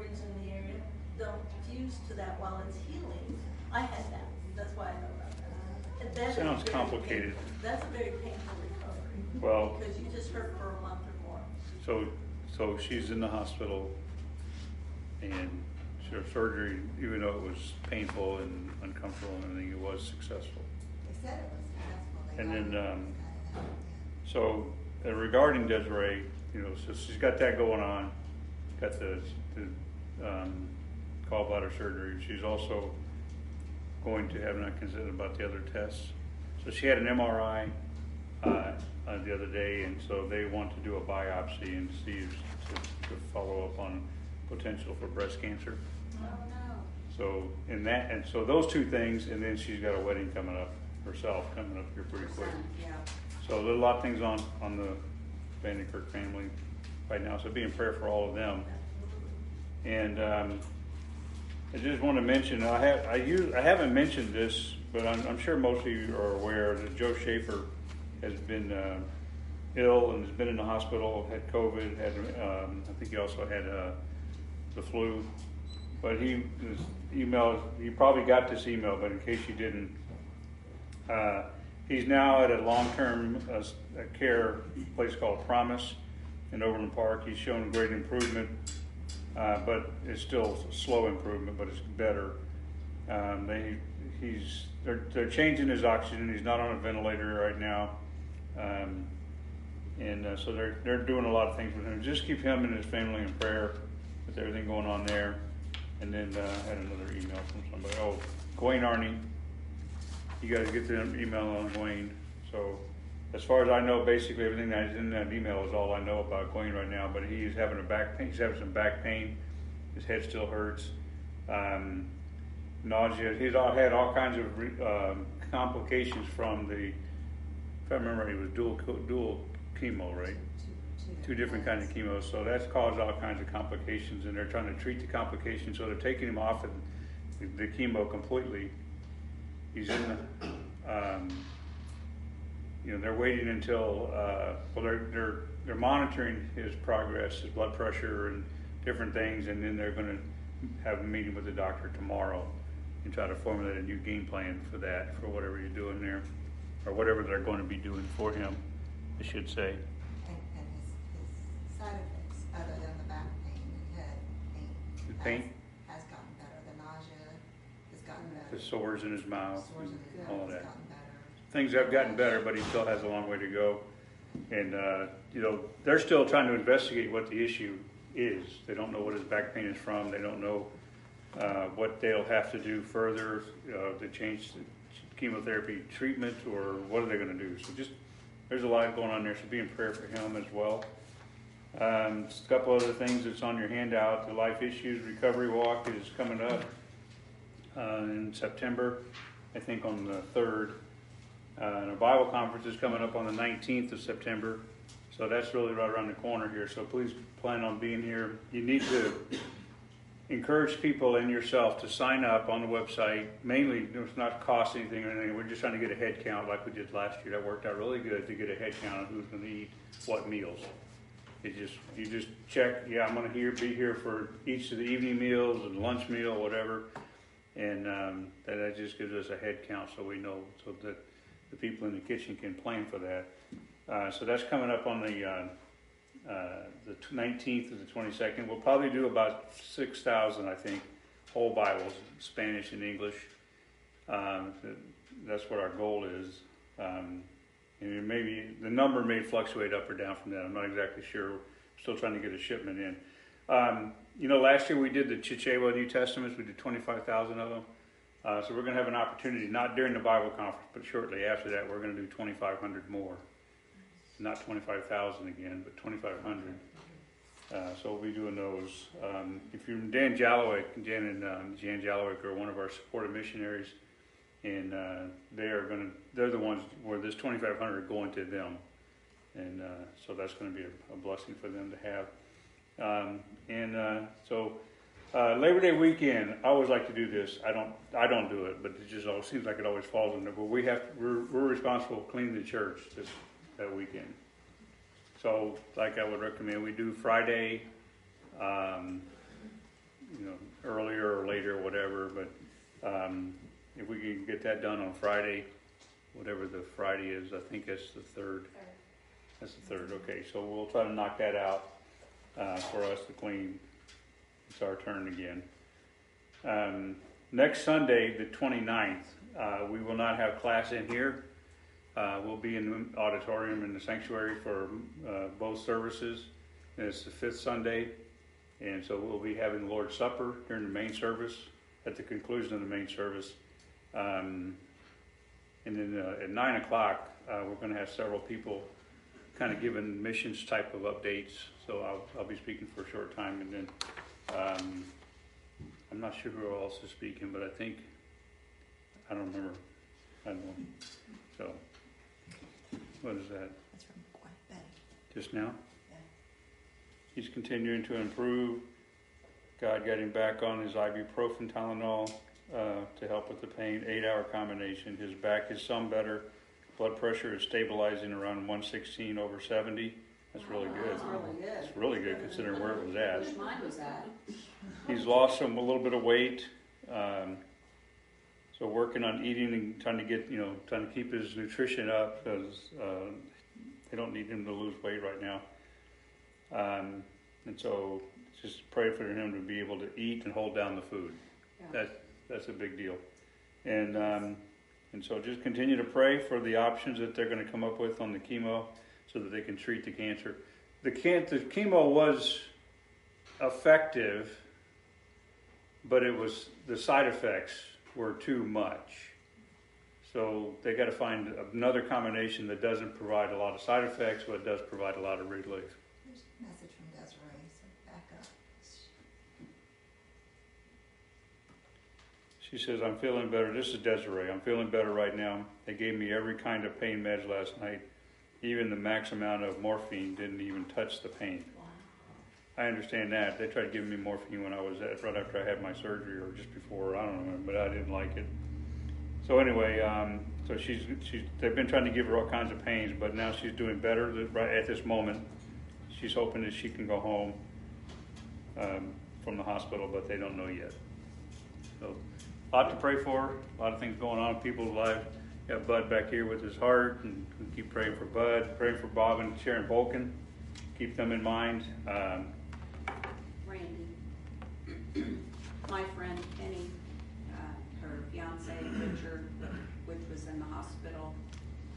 organs in the area don't fuse to that while it's healing. I had that, that's why I know about that. And that is Sounds very complicated. painful. That's a very painful recovery. Well- Because you just hurt for a month or more. So, so she's in the hospital and her surgery, even though it was painful and uncomfortable and everything, it was successful. They said it was successful. They And got then, it. um, So uh, regarding Desiree, you know, so she's got that going on, got the, the um, gallbladder surgery. She's also going to have not considered about the other tests. So she had an MRI uh, uh, the other day, and so they want to do a biopsy and see if, to, to follow up on potential for breast cancer. Oh, no. So in that, and so those two things, and then she's got a wedding coming up herself, coming up here pretty quick. Yeah. So there's a lot of things on, on the Vanderkirk family right now, so be in prayer for all of them. And, um, I just want to mention, I have, I use, I haven't mentioned this, but I'm, I'm sure most of you are aware that Joe Schaefer has been, uh, ill and has been in the hospital, had COVID, had, um, I think he also had, uh, the flu. But he, this email, you probably got this email, but in case you didn't, uh, he's now at a long-term uh, care place called Promise in Overland Park. He's shown great improvement, uh, but it's still slow improvement, but it's better. Um, they, he's, they're, they're changing his oxygen. He's not on a ventilator right now. Um, and uh, so they're, they're doing a lot of things with him. Just keep him and his family in prayer with everything going on there. And then uh, I had another email from somebody. Oh, Gwen Arney. You got to get the email on Gwen. So, as far as I know, basically everything that's in that email is all I know about Gwen right now. But he's having a back pain. He's having some back pain. His head still hurts. Um, nausea. He's all, had all kinds of re, um, complications from the. If I remember, it was dual dual chemo, right? two different kinds of chemo, so that's caused all kinds of complications, and they're trying to treat the complications, so they're taking him off of the, the chemo completely. He's in the, um, you know, they're waiting until, uh, well, they're, they're, they're monitoring his progress, his blood pressure and different things, and then they're gonna have a meeting with the doctor tomorrow and try to formulate a new game plan for that, for whatever you're doing there, or whatever they're gonna be doing for him, I should say. And, and his, his side effects, other than the back pain and head pain. The pain? Has gotten better, the nausea has gotten better. the sores in his mouth, Sores in his all mouth has that. gotten. Things have gotten better, but he still has a long way to go. And, uh, you know, they're still trying to investigate what the issue is. They don't know what his back pain is from. They don't know, uh, what they'll have to do further, uh, to change the chemotherapy treatment or what are they gonna do? So just, there's a lot going on there, so be in prayer for him as well. Um, a couple other things that's on your handout, the Life Issues Recovery Walk is coming up, uh, in September, I think on the third. Uh, and a Bible conference is coming up on the nineteenth of September, so that's really right around the corner here, so please plan on being here. You need to encourage people and yourself to sign up on the website, mainly, it's not cost anything or anything, we're just trying to get a head count like we did last year, that worked out really good to get a head count of who's gonna eat what meals. It just, you just check, yeah, I'm gonna here, be here for each of the evening meals and lunch meal, whatever. And, um, that, that just gives us a head count so we know, so that the people in the kitchen can plan for that. Uh, so that's coming up on the, uh, uh, the nineteenth to the twenty-second. We'll probably do about six thousand, I think, whole Bibles, Spanish and English. Um, that's what our goal is. Um, and it may be, the number may fluctuate up or down from that. I'm not exactly sure. Still trying to get a shipment in. Um, you know, last year we did the Chichewa New Testaments. We did 25,000 of them. Uh, so we're going to have an opportunity, not during the Bible conference, but shortly after that, we're going to do 2,500 more. Not 25,000 again, but 2,500. Uh, so we'll be doing those. Um, if you're Dan Jallowick, Jan and um, Jan Jallowick are one of our supported missionaries. and uh, they are going to. They're the ones where this twenty five hundred are going to them, and uh, so that's going to be a, a blessing for them to have. Um, and uh, so uh, Labor Day weekend, I always like to do this. I don't, I don't do it, but it just always seems like it always falls in there. But we have, we're, we're responsible for cleaning the church this that weekend. So, like I would recommend, we do Friday, um, you know, earlier or later, or whatever. But um, if we can get that done on Friday, whatever the Friday is, I think that's the third. That's the third. Okay, so we'll try to knock that out uh, for us to clean. It's our turn again. Um, next Sunday, the 29th, uh, we will not have class in here. Uh, we'll be in the auditorium in the sanctuary for uh, both services. And it's the fifth Sunday, and so we'll be having the Lord's Supper during the main service. At the conclusion of the main service, um, and then uh, at nine o'clock, uh, we're going to have several people kind of giving missions type of updates. So I'll, I'll be speaking for a short time, and then um, I'm not sure who else is speaking, but I think I don't remember. I don't know. So what is that? That's from Betty. Just now? Yeah. He's continuing to improve. God got him back on his ibuprofen Tylenol uh, to help with the pain. Eight hour combination. His back is some better. Blood pressure is stabilizing around 116 over 70. That's really good. That's really good. It's really good considering where it was at. Wish mine was at. He's lost some a little bit of weight. Um, so working on eating and trying to get you know trying to keep his nutrition up because uh, they don't need him to lose weight right now. Um, and so just pray for him to be able to eat and hold down the food. Yeah. That's that's a big deal. And um, and so just continue to pray for the options that they're going to come up with on the chemo so that they can treat the cancer. The can the chemo was effective, but it was the side effects were too much. So they got to find another combination that doesn't provide a lot of side effects, but does provide a lot of relief. There's a message from Desiree, so back up. She says, I'm feeling better. This is Desiree. I'm feeling better right now. They gave me every kind of pain meds last night. Even the max amount of morphine didn't even touch the pain. I understand that. They tried giving me morphine when I was at, right after I had my surgery or just before, I don't know, but I didn't like it. So anyway, um, so she's, she's, they've been trying to give her all kinds of pains, but now she's doing better right at this moment. She's hoping that she can go home, um, from the hospital, but they don't know yet. So, a lot to pray for, a lot of things going on in people's lives. Got Bud back here with his heart, and we keep praying for Bud, praying for Bob and Sharon Volkin. Keep them in mind. Um, Randy. My friend Penny, uh, her fiance Richard, which was in the hospital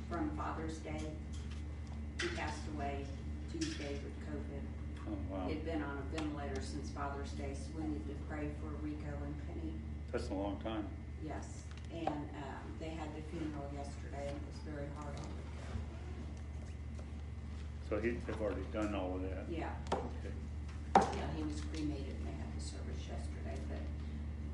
from Father's Day. He passed away Tuesday with COVID. oh, wow. He'd been on a ventilator since Father's Day, so we need to pray for Rico and Penny. That's a long time. Yes, and, um, they had the funeral yesterday and it was very hard on Rico. So he, they've already done all of that. Yeah, Okay. yeah, he was cremated and they had the service yesterday, but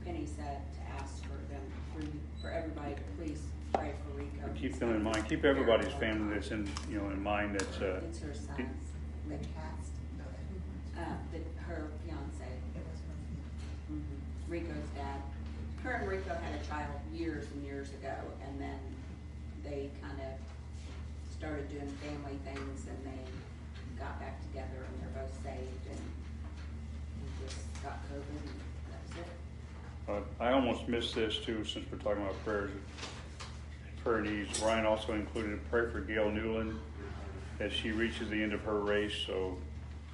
Penny said to ask for them, for, for everybody to please pray for Rico. But keep them in mind. Keep everybody's family that's in, you know, in mind. That's uh, It's her son's, The cast, that uh, the, her fiance, it was from mhm, Rico's dad. Her and Rico had a child years and years ago, and then they kind of started doing family things, and they got back together, and they're both saved, and just got COVID, and that's it. uh, I almost missed this too, since we're talking about prayers. Prayer needs. Ryan also included a prayer for Gail Newland as she reaches the end of her race. So,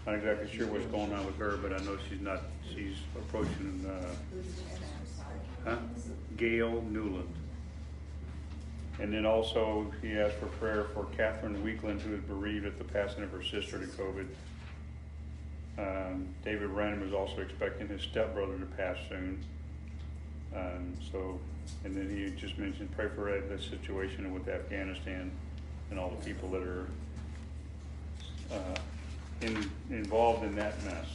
not exactly sure what's going on with her, but I know she's not. She's approaching. Uh, Who's the other, I'm sorry. Huh? Gail Newland. And then also, he asked for prayer for Catherine Weekland, who is bereaved at the passing of her sister to COVID. Um, David Random is also expecting his stepbrother to pass soon. Um, so, and then he just mentioned pray for Ed, the situation with Afghanistan and all the people that are uh, in, involved in that mess.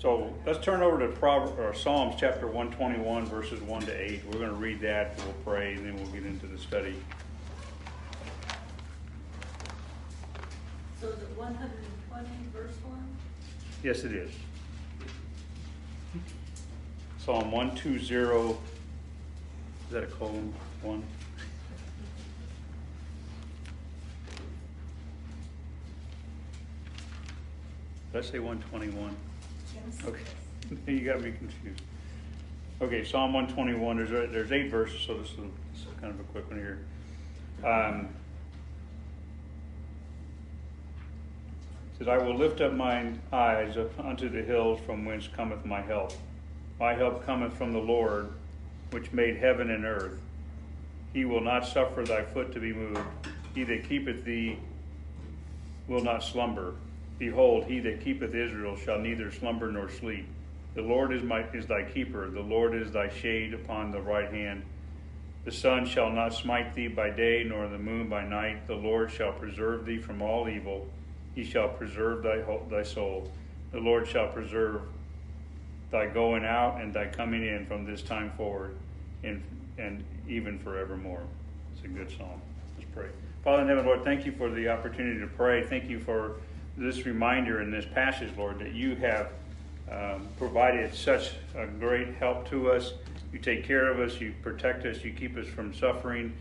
So let's turn over to Proverbs, or Psalms chapter 121, verses 1 to 8. We're going to read that, we'll pray, and then we'll get into the study. So is it one hundred and twenty verse one? Yes, it is. Psalm 120. Is that a colon? One? Did I say 121? Okay, you got me confused. Okay, Psalm one twenty-one, there's, a- there's eight verses, so this is, this is kind of a quick one here. Um, Says, I will lift up mine eyes up unto the hills from whence cometh my help. My help cometh from the Lord, which made heaven and earth. He will not suffer thy foot to be moved. He that keepeth thee will not slumber. Behold, he that keepeth Israel shall neither slumber nor sleep. The Lord is my is thy keeper. The Lord is thy shade upon the right hand. The sun shall not smite thee by day, nor the moon by night. The Lord shall preserve thee from all evil. He shall preserve thy thy soul. The Lord shall preserve thy going out and thy coming in from this time forward, and and even forevermore. It's a good psalm. Let's pray. Father in heaven, Lord, thank you for the opportunity to pray. Thank you for this reminder in this passage, Lord, that you have um, provided such a great help to us. You take care of us, you protect us, you keep us from suffering.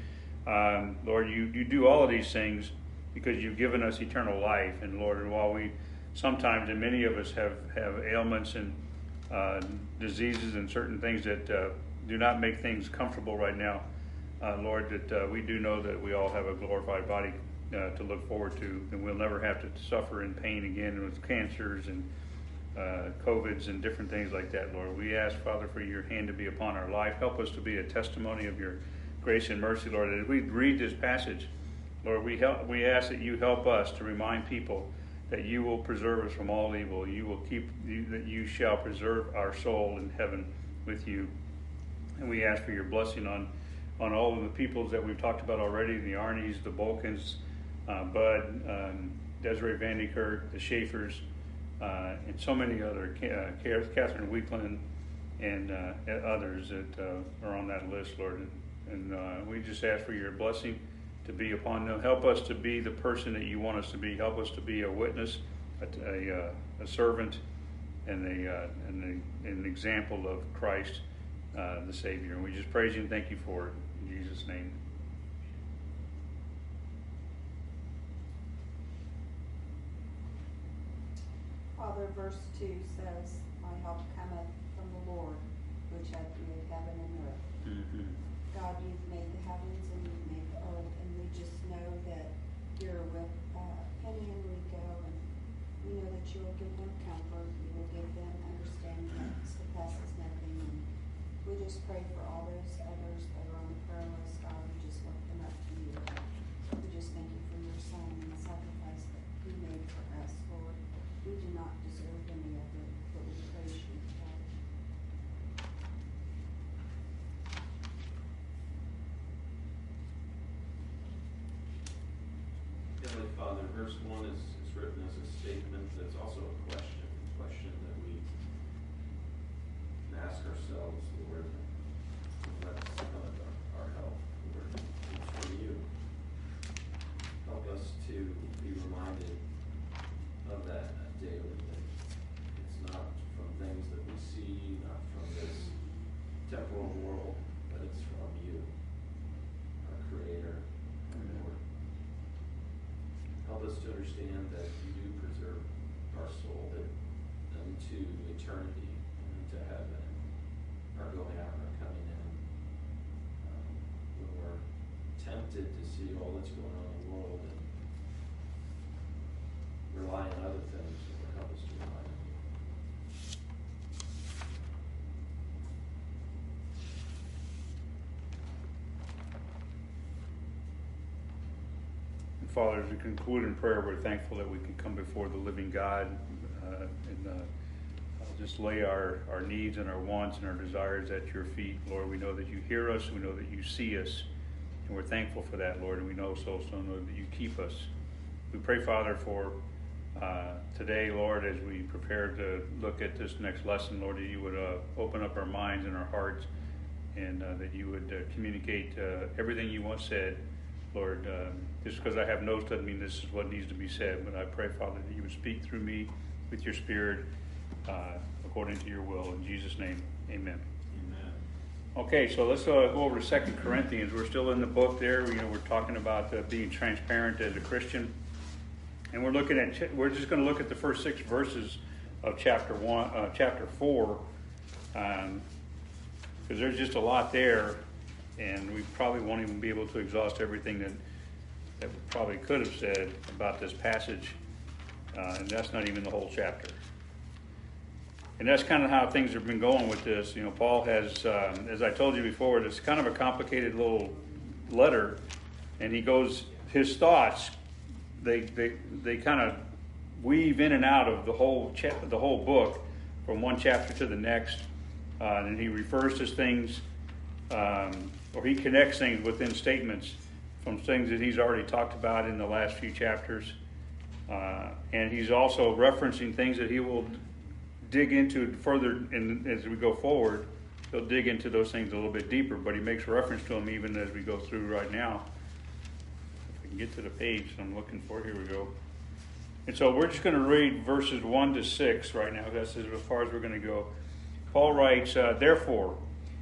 Um, Lord, you, you do all of these things because you've given us eternal life. And Lord, and while we sometimes, and many of us have, have ailments and uh, diseases and certain things that uh, do not make things comfortable right now, uh, Lord, that uh, we do know that we all have a glorified body uh, to look forward to, and we'll never have to suffer in pain again with cancers and uh, COVIDs and different things like that, Lord. We ask, Father, for your hand to be upon our life. Help us to be a testimony of your grace and mercy, Lord. As we read this passage, Lord, we help, we ask that you help us to remind people that you will preserve us from all evil. You will keep you, that you shall preserve our soul in heaven with you. And we ask for your blessing on on all of the peoples that we've talked about already: the Arnies, the Balkans, uh, Bud, um, Desiree Vandykerk, the Schaefers, uh, and so many other, uh, Catherine Weekland, and uh, others that uh, are on that list, Lord. And, and uh, we just ask for your blessing to be upon them. Help us to be the person that you want us to be. Help us to be a witness, a, a, a servant, and, a, and an example of Christ, the Savior. And we just praise you and thank you for it. In Jesus' name. Father, verse two says, My help cometh from the Lord, which hath made heaven and earth. Mm-hmm. God, you've made the heavens and you've made the earth, and we just know that you're with uh, Penny and Rico, and we know that you will give them comfort, you will give them understanding that surpasses nothing. And we just pray for all those others that are on the prayer list, God, we just lift them up to you. We just thank you for your son and the sacrifice that he made for us, Lord. We do not deserve any of it, but we praise you, God. Heavenly Father, verse one is, is written as a statement that's also a question, a question that we can ask ourselves, Lord. That's kind of our, our help, Lord, it's from you. Help us to be reminded of that daily, that it's not from things that we see, not from this temporal world, but it's from you, our Creator, our Lord. Help us to understand that you do preserve our soul that unto eternity and unto heaven, our going out and our coming in. Um, when we're tempted to see all that's going on in the world and rely on other things, Lord, help us to rely on you. And Father, as we conclude in prayer, we're thankful that we can come before the living God uh, and uh, just lay our, our needs and our wants and our desires at your feet. Lord, we know that you hear us, we know that you see us, and we're thankful for that, Lord, and we know so, so know that you keep us. We pray, Father, for uh, today, Lord, as we prepare to look at this next lesson, Lord, that you would uh, open up our minds and our hearts, and uh, that you would uh, communicate everything you once said, Lord. Um, just because I have notes doesn't mean this is what needs to be said, but I pray, Father, that you would speak through me with your Spirit uh, according to your will. In Jesus' name, amen. Amen. Okay, so let's uh, go over to Second Corinthians. We're still in the book there. You know, we're talking about uh, being transparent as a Christian, and we're looking at. ch- We're just going to look at the first six verses of chapter one, uh, chapter four, because there's just a lot there, and we probably won't even be able to exhaust everything that that we probably could have said about this passage, uh, and that's not even the whole chapter. And that's kind of how things have been going with this. You know, Paul has, um, as I told you before, it's kind of a complicated little letter, and he goes, his thoughts, they they they kind of weave in and out of the whole cha- the whole book, from one chapter to the next, uh, and he refers to things, um, or he connects things within statements from things that he's already talked about in the last few chapters. Uh, and he's also referencing things that he will dig into further in, as we go forward. He'll dig into those things a little bit deeper, but he makes reference to them even as we go through right now. If we can get to the page I'm looking for, here we go. And so we're just going to read verses 1 to 6 right now. That's as far as we're going to go. Paul writes, uh, Therefore,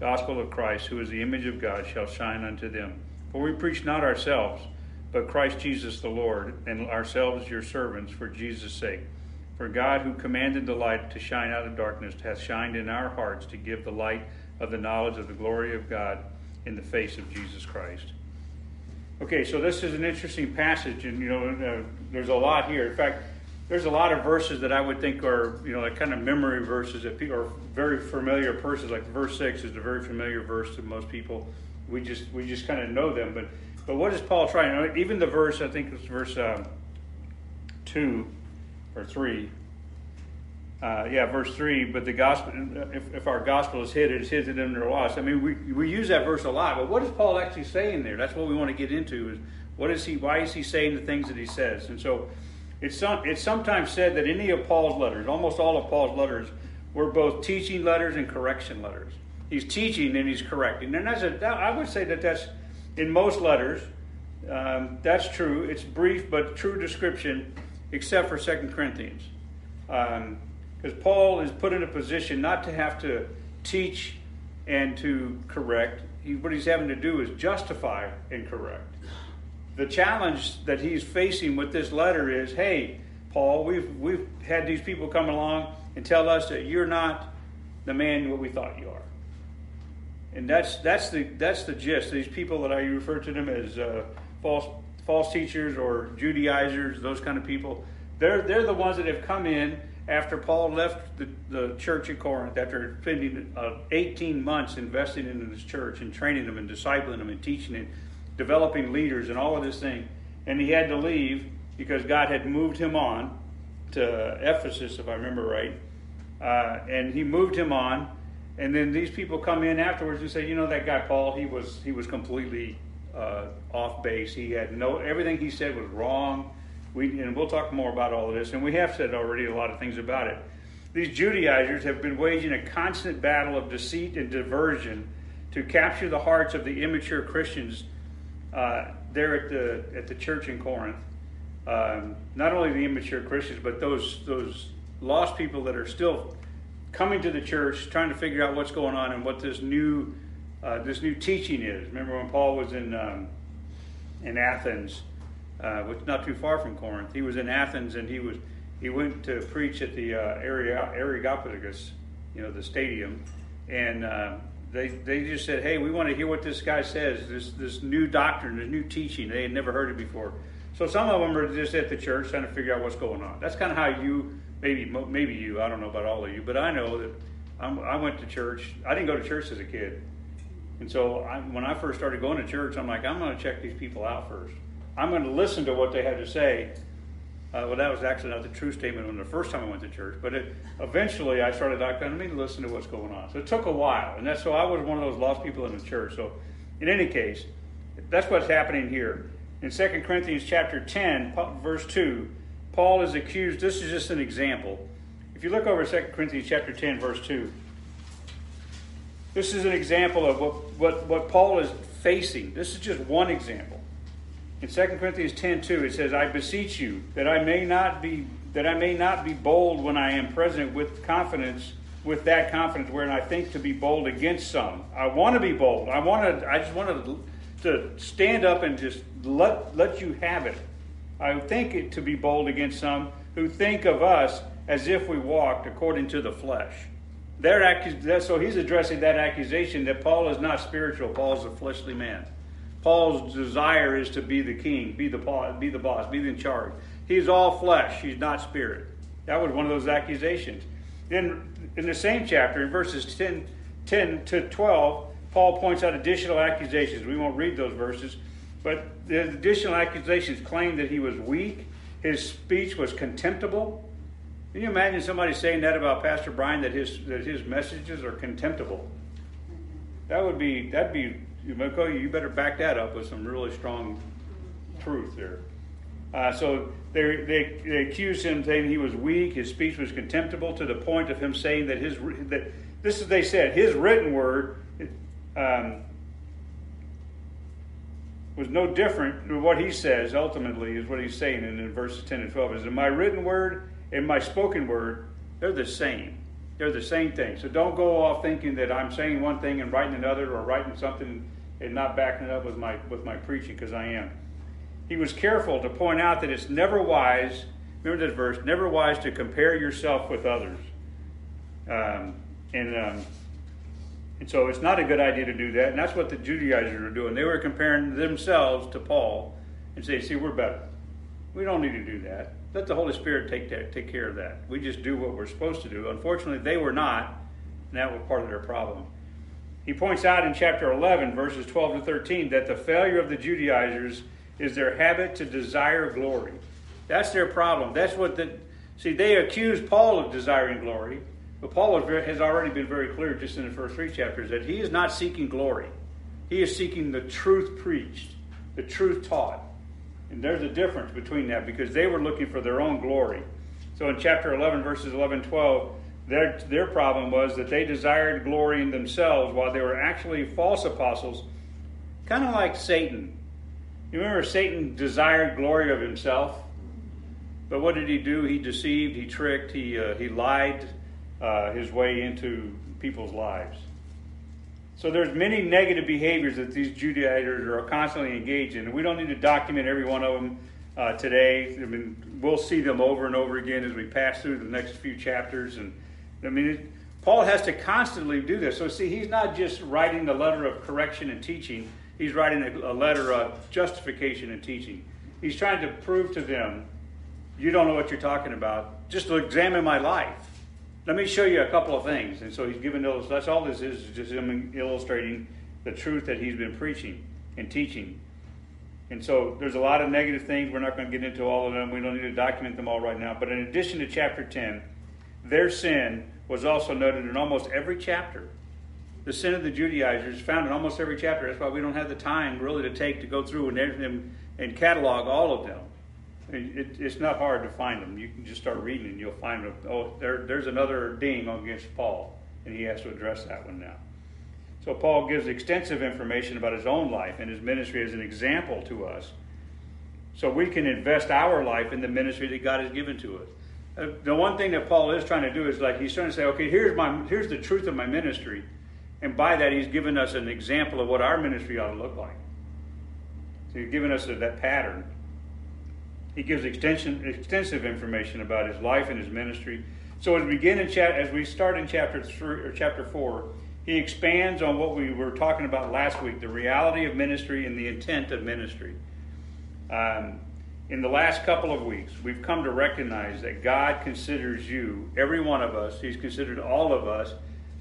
gospel of Christ, who is the image of God, shall shine unto them. For we preach not ourselves, but Christ Jesus the Lord, and ourselves your servants for Jesus' sake. For God, who commanded the light to shine out of darkness, hath shined in our hearts to give the light of the knowledge of the glory of God in the face of Jesus Christ. Okay, so this is an interesting passage, and you know, uh, there's a lot here. In fact, there's a lot of verses that I would think are, you know, like kind of memory verses that people are very familiar verses. Like verse six is a very familiar verse to most people. We just we just kind of know them, but but what is Paul trying? Even the verse, I think it's verse um, two or three. Uh, yeah, verse three. But the gospel, if, if our gospel is hid, it is hid in that are lost. I mean, we we use that verse a lot, but what is Paul actually saying there? That's what we want to get into. Is what is he? Why is he saying the things that he says? And so, it's some, it's sometimes said that any of Paul's letters, almost all of Paul's letters, were both teaching letters and correction letters. He's teaching and he's correcting, and a, that, I would say that that's in most letters. Um, that's true. It's brief but true description, except for Second Corinthians, because Paul is put in a position not to have to teach and to correct. He, what he's having to do is justify and correct. The challenge that he's facing with this letter is, hey, Paul, we've we've had these people come along and tell us that you're not the man what we thought you are. And that's that's the that's the gist. These people that I refer to them as uh, false false teachers or Judaizers, those kind of people. They're they're the ones that have come in after Paul left the, the church in Corinth after spending uh, 18 months investing in this church and training them and discipling them and teaching it, developing leaders and all of this thing. And he had to leave because God had moved him on to Ephesus, if I remember right. Uh, and he moved him on and then these people come in afterwards and say, you know, that guy Paul, he was he was completely uh, off base. He had no everything he said was wrong. We and we'll talk more about all of this, and we have said already a lot of things about it. These Judaizers have been waging a constant battle of deceit and diversion to capture the hearts of the immature Christians uh, there at the at the church in Corinth. Um, not only the immature Christians, but those those lost people that are still coming to the church, trying to figure out what's going on and what this new uh, this new teaching is. Remember when Paul was in um, in Athens, uh, which not too far from Corinth. He was in Athens and he was he went to preach at the uh, Areopagus, you know, the stadium, and uh, they they just said, "Hey, we want to hear what this guy says. This this new doctrine, this new teaching. They had never heard it before." So some of them are just at the church trying to figure out what's going on. That's kind of how you maybe maybe you. I don't know about all of you, but I know that I'm, I went to church. I didn't go to church as a kid, and so I, when I first started going to church, I'm like, I'm going to check these people out first. I'm going to listen to what they have to say. Uh, well, that was actually not the true statement when the first time I went to church, but it, eventually I started like, I need to listen to what's going on. So it took a while, and that's so I was one of those lost people in the church. So, in any case, that's what's happening here in 2 Corinthians chapter 10, verse 2. Paul is accused. This is just an example. If you look over 2 Corinthians chapter 10, verse 2, this is an example of what, what, what Paul is facing. This is just one example. In 2 Corinthians 10:2 it says, I beseech you that I may not be that I may not be bold when I am present with confidence, with that confidence wherein I think to be bold against some. I want to be bold. I want to I just want to, to stand up and just let let you have it. I think it to be bold against some who think of us as if we walked according to the flesh. Their so he's addressing that accusation that Paul is not spiritual. Paul is a fleshly man. Paul's desire is to be the king, be the be the boss, be in charge. He's all flesh. He's not spirit. That was one of those accusations. Then in the same chapter, in verses 10, 10 to 12, Paul points out additional accusations. We won't read those verses, but the additional accusations claim that he was weak, his speech was contemptible. Can you imagine somebody saying that about Pastor Brian that his that his messages are contemptible? That would be that'd be You better back that up with some really strong truth there. Uh, so they, they, they accused him saying he was weak, his speech was contemptible to the point of him saying that his that this is they said his written word um, was no different than what he says ultimately is what he's saying in, in verses 10 and 12 is that my written word and my spoken word? They're the same they're the same thing so don't go off thinking that i'm saying one thing and writing another or writing something and not backing it up with my with my preaching because i am he was careful to point out that it's never wise remember this verse never wise to compare yourself with others um, and um, and so it's not a good idea to do that. And that's what the Judaizers were doing. They were comparing themselves to Paul and say, see, we're better. We don't need to do that. Let the Holy Spirit take that, take care of that. We just do what we're supposed to do. Unfortunately, they were not, and that was part of their problem. He points out in chapter 11, verses 12 to 13, that the failure of the Judaizers is their habit to desire glory. That's their problem. That's what the see. They accuse Paul of desiring glory, but Paul has already been very clear just in the first three chapters that he is not seeking glory. He is seeking the truth preached, the truth taught. And there's a difference between that because they were looking for their own glory. So in chapter 11, verses 11 12, their, their problem was that they desired glory in themselves while they were actually false apostles, kind of like Satan. You remember Satan desired glory of himself? But what did he do? He deceived, he tricked, he, uh, he lied uh, his way into people's lives. So there's many negative behaviors that these Judaizers are constantly engaged in. We don't need to document every one of them uh, today. I mean, we'll see them over and over again as we pass through the next few chapters. And I mean, it, Paul has to constantly do this. So see, he's not just writing a letter of correction and teaching. He's writing a, a letter of justification and teaching. He's trying to prove to them, you don't know what you're talking about. Just examine my life. Let me show you a couple of things. And so he's given those. that's all this is, is just him illustrating the truth that he's been preaching and teaching. And so there's a lot of negative things. We're not going to get into all of them. We don't need to document them all right now. But in addition to chapter 10, their sin was also noted in almost every chapter. The sin of the Judaizers found in almost every chapter. That's why we don't have the time really to take to go through and, and, and catalog all of them. It, it's not hard to find them. You can just start reading and you'll find them. Oh, there, there's another ding against Paul, and he has to address that one now. So Paul gives extensive information about his own life and his ministry as an example to us, so we can invest our life in the ministry that God has given to us. Uh, the one thing that Paul is trying to do is like he's trying to say, okay, here's my here's the truth of my ministry, and by that he's given us an example of what our ministry ought to look like. So he's given us that pattern he gives extensive information about his life and his ministry. So as we begin in cha- as we start in chapter three or chapter four, he expands on what we were talking about last week: the reality of ministry and the intent of ministry. Um, in the last couple of weeks, we've come to recognize that God considers you, every one of us, He's considered all of us,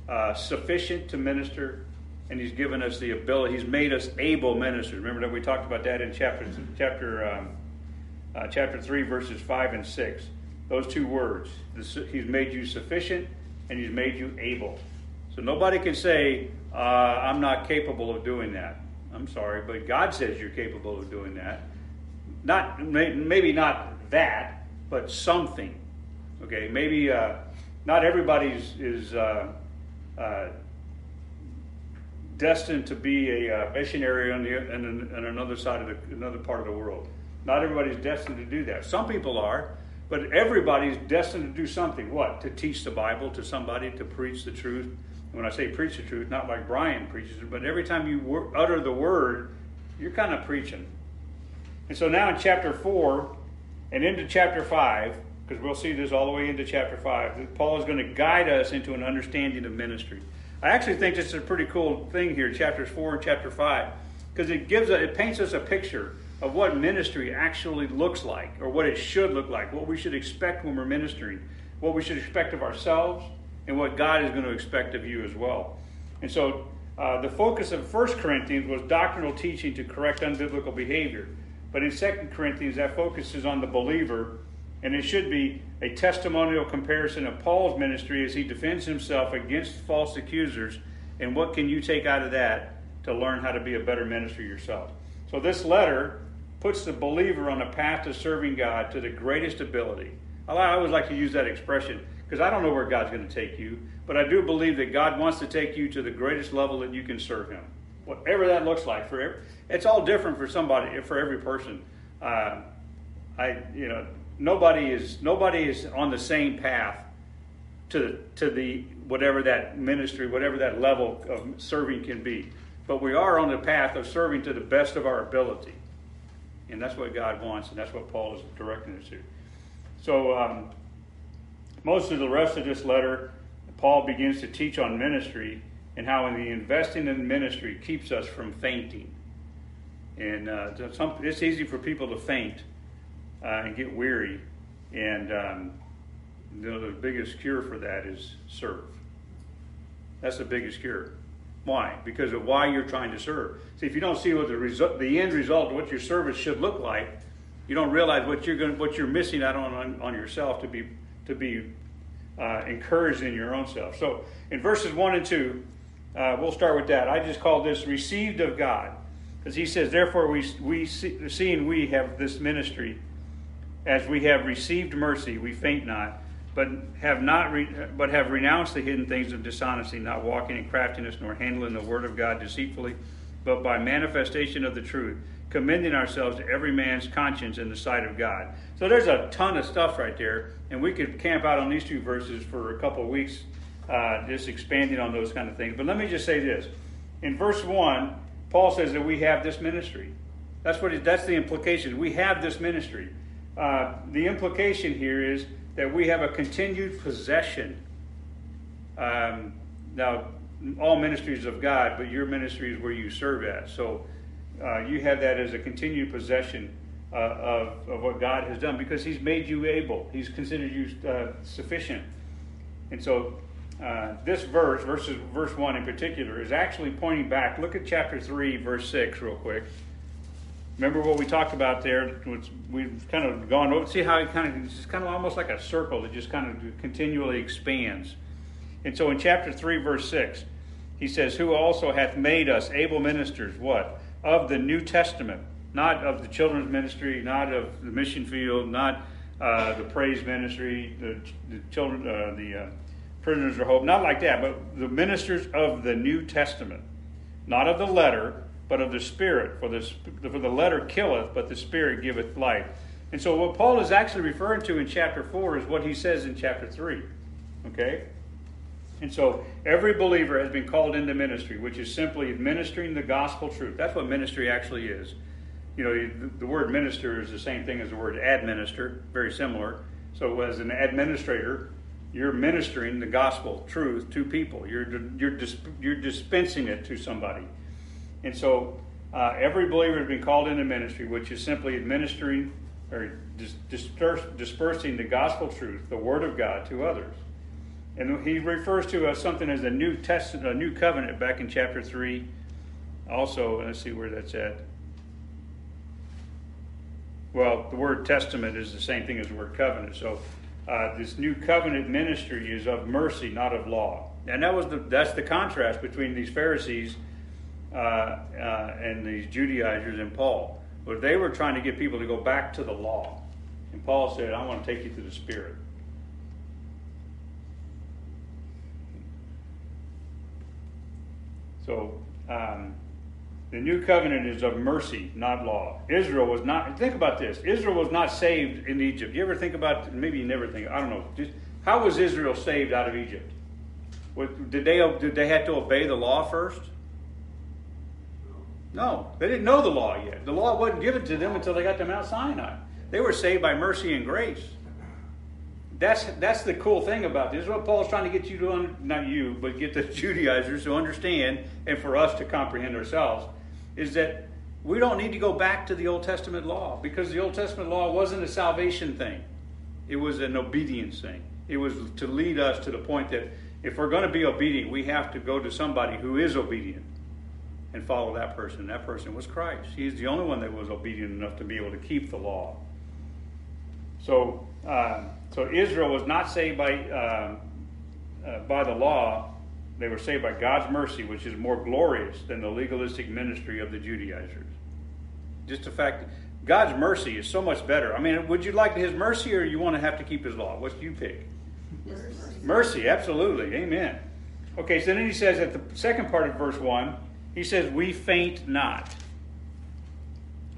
uh, sufficient to minister, and He's given us the ability. He's made us able ministers. Remember that we talked about that in chapter chapter um, uh, chapter three, verses five and six. Those two words. He's made you sufficient, and He's made you able. So nobody can say, uh, "I'm not capable of doing that." I'm sorry, but God says you're capable of doing that not maybe not that, but something. Okay, maybe uh, not everybody's is uh, uh, destined to be a uh, missionary on the on another side of the another part of the world. Not everybody's destined to do that. Some people are, but everybody's destined to do something. What? To teach the Bible to somebody, to preach the truth. when I say preach the truth, not like Brian preaches it, but every time you utter the word, you're kind of preaching. And so now in chapter 4 and into chapter 5, because we'll see this all the way into chapter 5, Paul is going to guide us into an understanding of ministry. I actually think this is a pretty cool thing here, chapters 4 and chapter 5, because it gives a, it paints us a picture of what ministry actually looks like, or what it should look like, what we should expect when we're ministering, what we should expect of ourselves, and what God is going to expect of you as well. And so uh, the focus of 1 Corinthians was doctrinal teaching to correct unbiblical behavior. But in 2 Corinthians, that focuses on the believer, and it should be a testimonial comparison of Paul's ministry as he defends himself against false accusers. And what can you take out of that to learn how to be a better minister yourself? So, this letter puts the believer on a path to serving God to the greatest ability. I always like to use that expression because I don't know where God's going to take you, but I do believe that God wants to take you to the greatest level that you can serve Him. Whatever that looks like for every, it's all different for somebody for every person. Uh, i you know nobody is nobody is on the same path to the, to the whatever that ministry whatever that level of serving can be. But we are on the path of serving to the best of our ability and that's what god wants and that's what paul is directing us to so um, most of the rest of this letter paul begins to teach on ministry and how in the investing in ministry keeps us from fainting. And uh, some, it's easy for people to faint uh, and get weary. And um, know, the biggest cure for that is serve. That's the biggest cure. Why? Because of why you're trying to serve. See, if you don't see what the result, the end result, what your service should look like, you don't realize what you're going, what you're missing out on, on, on yourself to be to be uh, encouraged in your own self. So, in verses one and two, uh, we'll start with that. I just call this received of God. Because he says, therefore, we, we see, seeing we have this ministry, as we have received mercy, we faint not, but have not, re, but have renounced the hidden things of dishonesty, not walking in craftiness, nor handling the word of God deceitfully, but by manifestation of the truth, commending ourselves to every man's conscience in the sight of God. So there's a ton of stuff right there, and we could camp out on these two verses for a couple of weeks uh, just expanding on those kind of things. But let me just say this: in verse one, Paul says that we have this ministry. That's what it, that's the implication. We have this ministry. Uh, the implication here is that we have a continued possession. Um, now, all ministries of God, but your ministry is where you serve at. So uh, you have that as a continued possession uh, of, of what God has done because He's made you able. He's considered you uh, sufficient. And so uh, this verse, verses verse one in particular, is actually pointing back. Look at chapter three, verse six, real quick. Remember what we talked about there? We've kind of gone over. See how it kind of it's kind of almost like a circle that just kind of continually expands. And so in chapter three, verse six, he says, "Who also hath made us able ministers, what of the New Testament, not of the children's ministry, not of the mission field, not uh, the praise ministry, the, the children, uh, the uh, prisoners of hope. Not like that, but the ministers of the New Testament. Not of the letter, but of the Spirit. For the, for the letter killeth, but the Spirit giveth life. And so, what Paul is actually referring to in chapter 4 is what he says in chapter 3. Okay? And so, every believer has been called into ministry, which is simply administering the gospel truth. That's what ministry actually is. You know, the word minister is the same thing as the word administer, very similar. So, as an administrator, you're ministering the gospel truth to people. You're you're you're dispensing it to somebody, and so uh, every believer has been called into ministry, which is simply administering or dis- dispersing the gospel truth, the word of God, to others. And he refers to uh, something as a new testament, a new covenant back in chapter 3. Also, let's see where that's at. Well, the word testament is the same thing as the word covenant. So, uh, this new covenant ministry is of mercy, not of law. And that was the that's the contrast between these Pharisees uh, uh, and these Judaizers and Paul. But they were trying to get people to go back to the law, and Paul said, "I want to take you to the Spirit." So, um, the new covenant is of mercy, not law. Israel was not, think about this Israel was not saved in Egypt. You ever think about, maybe you never think, I don't know, just, how was Israel saved out of Egypt? Did, they, did they have to obey the law first? No, they didn't know the law yet. The law wasn't given to them until they got to Mount Sinai. They were saved by mercy and grace. That's that's the cool thing about this. What Paul's trying to get you to not you, but get the Judaizers to understand, and for us to comprehend ourselves, is that we don't need to go back to the Old Testament law because the Old Testament law wasn't a salvation thing; it was an obedience thing. It was to lead us to the point that if we're going to be obedient, we have to go to somebody who is obedient and follow that person. That person was Christ. He's the only one that was obedient enough to be able to keep the law. So, uh, so Israel was not saved by uh, uh, by the law; they were saved by God's mercy, which is more glorious than the legalistic ministry of the Judaizers. Just the fact that God's mercy is so much better. I mean, would you like His mercy, or you want to have to keep His law? What do you pick? Mercy. Mercy, absolutely, Amen. Okay, so then he says at the second part of verse one, he says, "We faint not."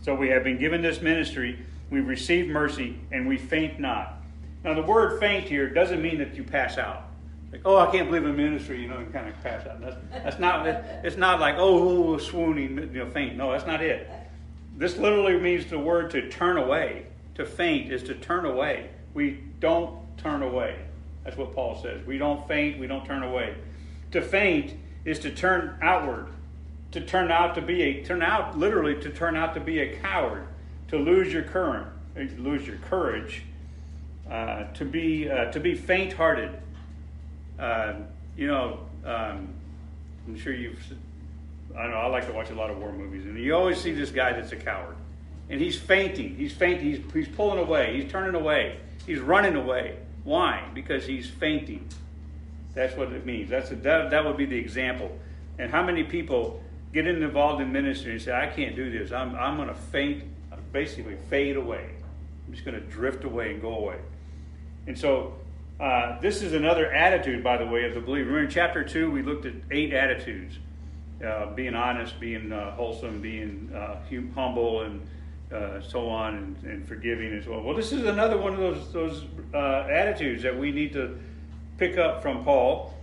So we have been given this ministry we've received mercy, and we faint not. Now, the word faint here doesn't mean that you pass out. Like, oh, I can't believe in ministry, you know, and kind of pass out. That's, that's not, it's not like, oh, swooning, you know, faint. No, that's not it. This literally means the word to turn away. To faint is to turn away. We don't turn away. That's what Paul says. We don't faint, we don't turn away. To faint is to turn outward, to turn out to be a, turn out, literally, to turn out to be a coward to lose your current, lose your courage, uh, to be uh, to be faint-hearted. Uh, you know, um, I'm sure you've. I know I like to watch a lot of war movies, and you always see this guy that's a coward, and he's fainting. He's fainting. He's, he's pulling away. He's turning away. He's running away. Why? Because he's fainting. That's what it means. That's a, that, that would be the example. And how many people get involved in ministry and say, "I can't do this. I'm I'm going to faint basically fade away. I'm just going to drift away and go away. And so, uh, this is another attitude, by the way, of the believer. In chapter 2, we looked at eight attitudes uh, being honest, being uh, wholesome, being uh, hum- humble, and uh, so on, and, and, forgiving as well. Well, this is another one of those, those uh, attitudes that we need to pick up from Paul.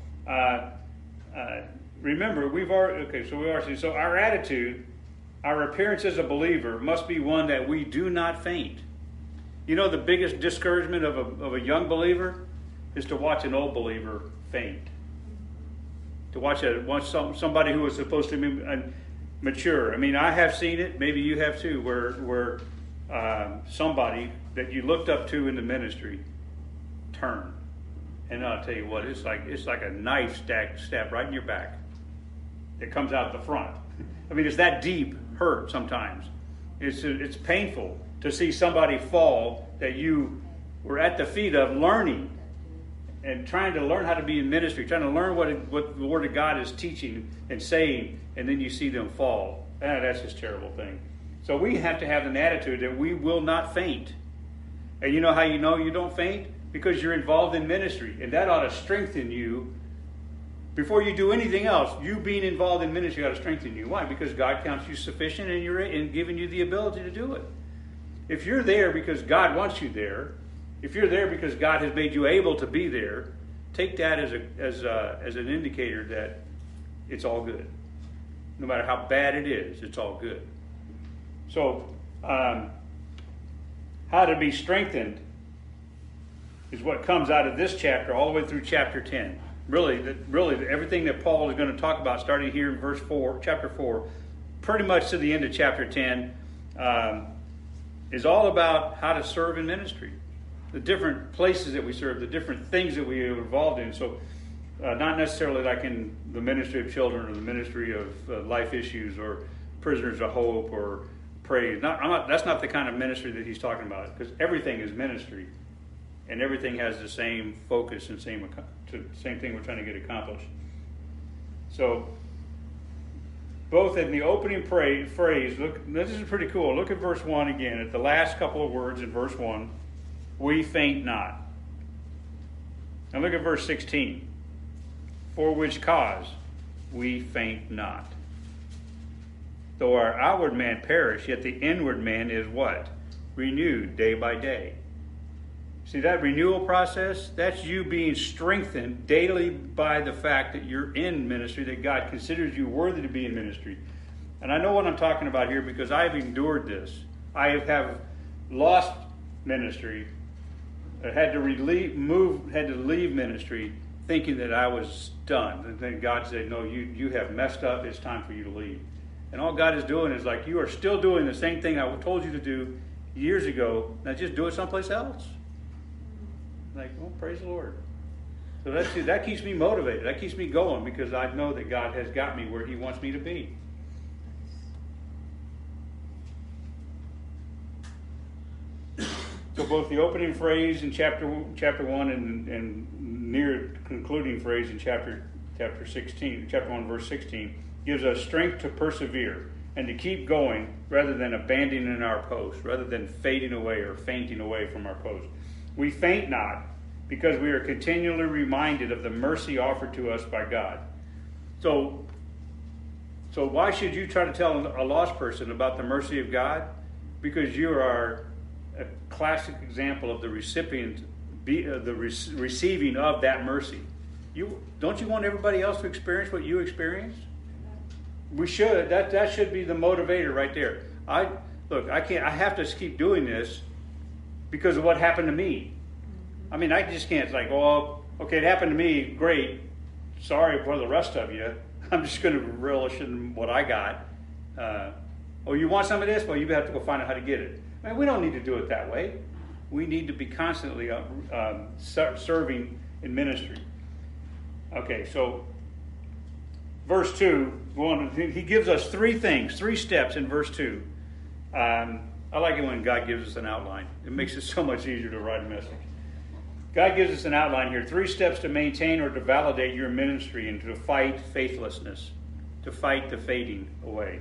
Remember, we've already, okay, so we are, so our attitude our appearance as a believer must be one that we do not faint. You know, the biggest discouragement of a, of a young believer is to watch an old believer faint. To watch, a, watch some, somebody who is supposed to be uh, mature. I mean, I have seen it, maybe you have too, where, where um, somebody that you looked up to in the ministry turned. And I'll tell you what, it's like, it's like a knife stabbed, stabbed right in your back. It comes out the front. I mean, it's that deep hurt sometimes. It's, it's painful to see somebody fall that you were at the feet of learning and trying to learn how to be in ministry, trying to learn what, it, what the Word of God is teaching and saying, and then you see them fall. Ah, that's just a terrible thing. So we have to have an attitude that we will not faint. And you know how you know you don't faint? Because you're involved in ministry, and that ought to strengthen you before you do anything else, you being involved in ministry ought to strengthen you. Why? Because God counts you sufficient and you're in giving you the ability to do it. If you're there because God wants you there, if you're there because God has made you able to be there, take that as a as a, as an indicator that it's all good. No matter how bad it is, it's all good. So, um, how to be strengthened is what comes out of this chapter all the way through chapter 10 really, that really everything that Paul is going to talk about, starting here in verse four, chapter four, pretty much to the end of chapter ten, um, is all about how to serve in ministry, the different places that we serve, the different things that we are involved in. So, uh, not necessarily like in the ministry of children or the ministry of uh, life issues or prisoners of hope or praise. Not, not, that's not the kind of ministry that he's talking about because everything is ministry, and everything has the same focus and same same thing we're trying to get accomplished. So, both in the opening pra- phrase, look, this is pretty cool. Look at verse 1 again. At the last couple of words in verse 1, we faint not. And look at verse 16. For which cause we faint not. Though our outward man perish, yet the inward man is what? Renewed day by day. See that renewal process? That's you being strengthened daily by the fact that you're in ministry, that God considers you worthy to be in ministry. And I know what I'm talking about here because I've endured this. I have lost ministry, I had to relieve, move, had to leave ministry thinking that I was done. And then God said, No, you, you have messed up. It's time for you to leave. And all God is doing is like, you are still doing the same thing I told you to do years ago. Now just do it someplace else. Like, well, praise the Lord. So that that keeps me motivated. That keeps me going because I know that God has got me where He wants me to be. So both the opening phrase in chapter chapter one and, and near concluding phrase in chapter chapter sixteen, chapter one verse sixteen, gives us strength to persevere and to keep going rather than abandoning our post, rather than fading away or fainting away from our post. We faint not because we are continually reminded of the mercy offered to us by God. So, so why should you try to tell a lost person about the mercy of God? Because you are a classic example of the recipient, be, uh, the re- receiving of that mercy. You don't you want everybody else to experience what you experienced? We should. That that should be the motivator right there. I look. I can't. I have to keep doing this because of what happened to me. I mean, I just can't. Like, oh, okay, it happened to me. Great. Sorry for the rest of you. I'm just going to relish in what I got. Uh, oh, you want some of this? Well, you have to go find out how to get it. I mean, we don't need to do it that way. We need to be constantly uh, um, serving in ministry. Okay, so verse 2, one, he gives us three things, three steps in verse 2. Um, I like it when God gives us an outline, it makes it so much easier to write a message. God gives us an outline here three steps to maintain or to validate your ministry and to fight faithlessness, to fight the fading away.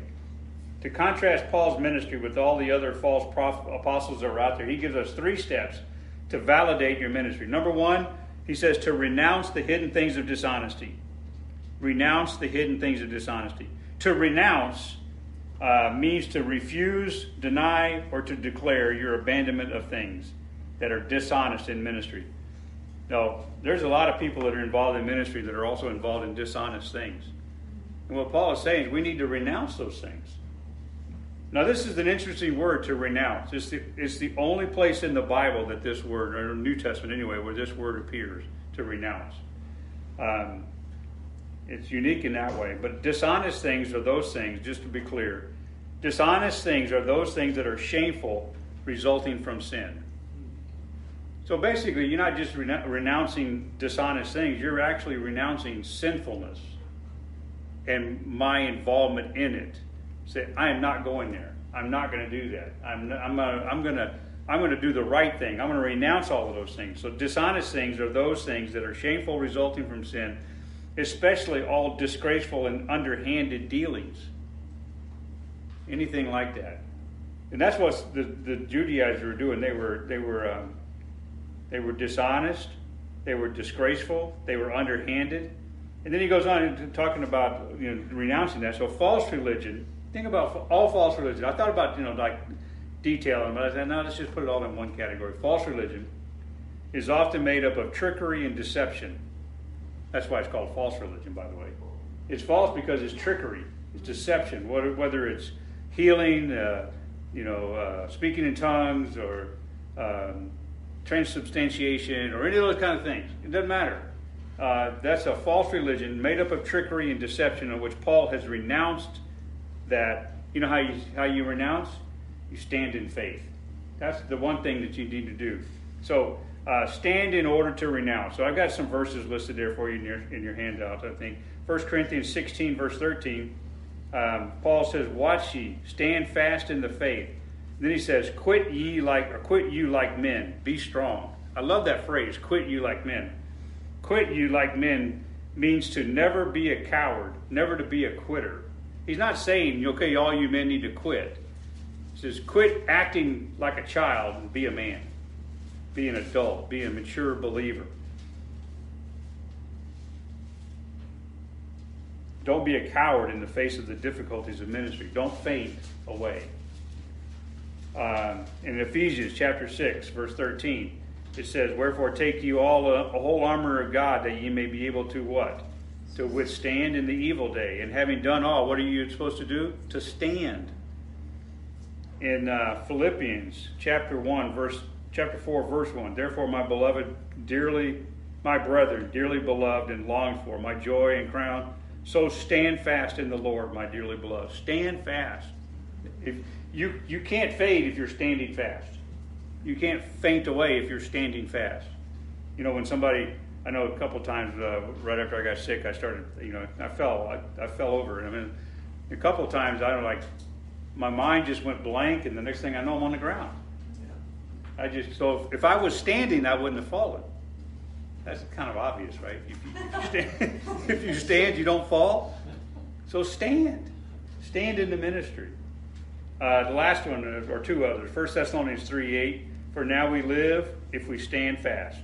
To contrast Paul's ministry with all the other false apostles that are out there, he gives us three steps to validate your ministry. Number one, he says to renounce the hidden things of dishonesty. Renounce the hidden things of dishonesty. To renounce uh, means to refuse, deny, or to declare your abandonment of things that are dishonest in ministry. Now, there's a lot of people that are involved in ministry that are also involved in dishonest things. And what Paul is saying is we need to renounce those things. Now, this is an interesting word to renounce. It's the, it's the only place in the Bible that this word, or New Testament anyway, where this word appears to renounce. Um, it's unique in that way. But dishonest things are those things, just to be clear. Dishonest things are those things that are shameful resulting from sin. So basically, you're not just renouncing dishonest things, you're actually renouncing sinfulness and my involvement in it. Say, I am not going there. I'm not going to do that. I'm, I'm, gonna, I'm going to I'm going to do the right thing. I'm going to renounce all of those things. So dishonest things are those things that are shameful resulting from sin, especially all disgraceful and underhanded dealings. Anything like that. And that's what the, the Judaizers were doing. They were they were um, they were dishonest, they were disgraceful, they were underhanded. And then he goes on talking about you know, renouncing that. So false religion, think about all false religion. I thought about, you know, like detailing, but I said, no, let's just put it all in one category. False religion is often made up of trickery and deception. That's why it's called false religion, by the way. It's false because it's trickery, it's deception, whether, it's healing, uh, you know, uh, speaking in tongues, or um, transubstantiation or any of those kind of things. It doesn't matter. Uh, that's a false religion made up of trickery and deception, in which Paul has renounced that. You know how you how you renounce? You stand in faith. That's the one thing that you need to do. So uh, stand in order to renounce. So I've got some verses listed there for you in your in your handout. I think 1 Corinthians 16 verse 13. Um, Paul says, "Watch ye, stand fast in the faith." Then he says, "Quit ye like or quit you like men. Be strong." I love that phrase. Quit you like men. Quit you like men means to never be a coward, never to be a quitter. He's not saying, okay, all you men need to quit. He says, quit acting like a child and be a man. Be an adult. Be a mature believer. Don't be a coward in the face of the difficulties of ministry. Don't faint away. Um, in Ephesians chapter 6, verse 13, it says, Wherefore take you all a, a whole armor of God that ye may be able to what? To withstand in the evil day. And having done all, what are you supposed to do? To stand. In uh, Philippians chapter 1, verse chapter 4, verse 1, Therefore, my beloved, dearly, my brethren, dearly beloved and longed for, my joy and crown, so stand fast in the Lord, my dearly beloved. Stand fast. If you you can't fade if you're standing fast. You can't faint away if you're standing fast. You know, when somebody, I know a couple times uh, right after I got sick, I started, you know, I fell, I, I fell over. I mean, a couple times I don't like, my mind just went blank, and the next thing I know, I'm on the ground. I just so if, if I was standing, I wouldn't have fallen. That's kind of obvious, right? If you, stand, if you stand, you don't fall. So stand, stand in the ministry. Uh, the last one, uh, or two others. First Thessalonians three eight. For now we live if we stand fast.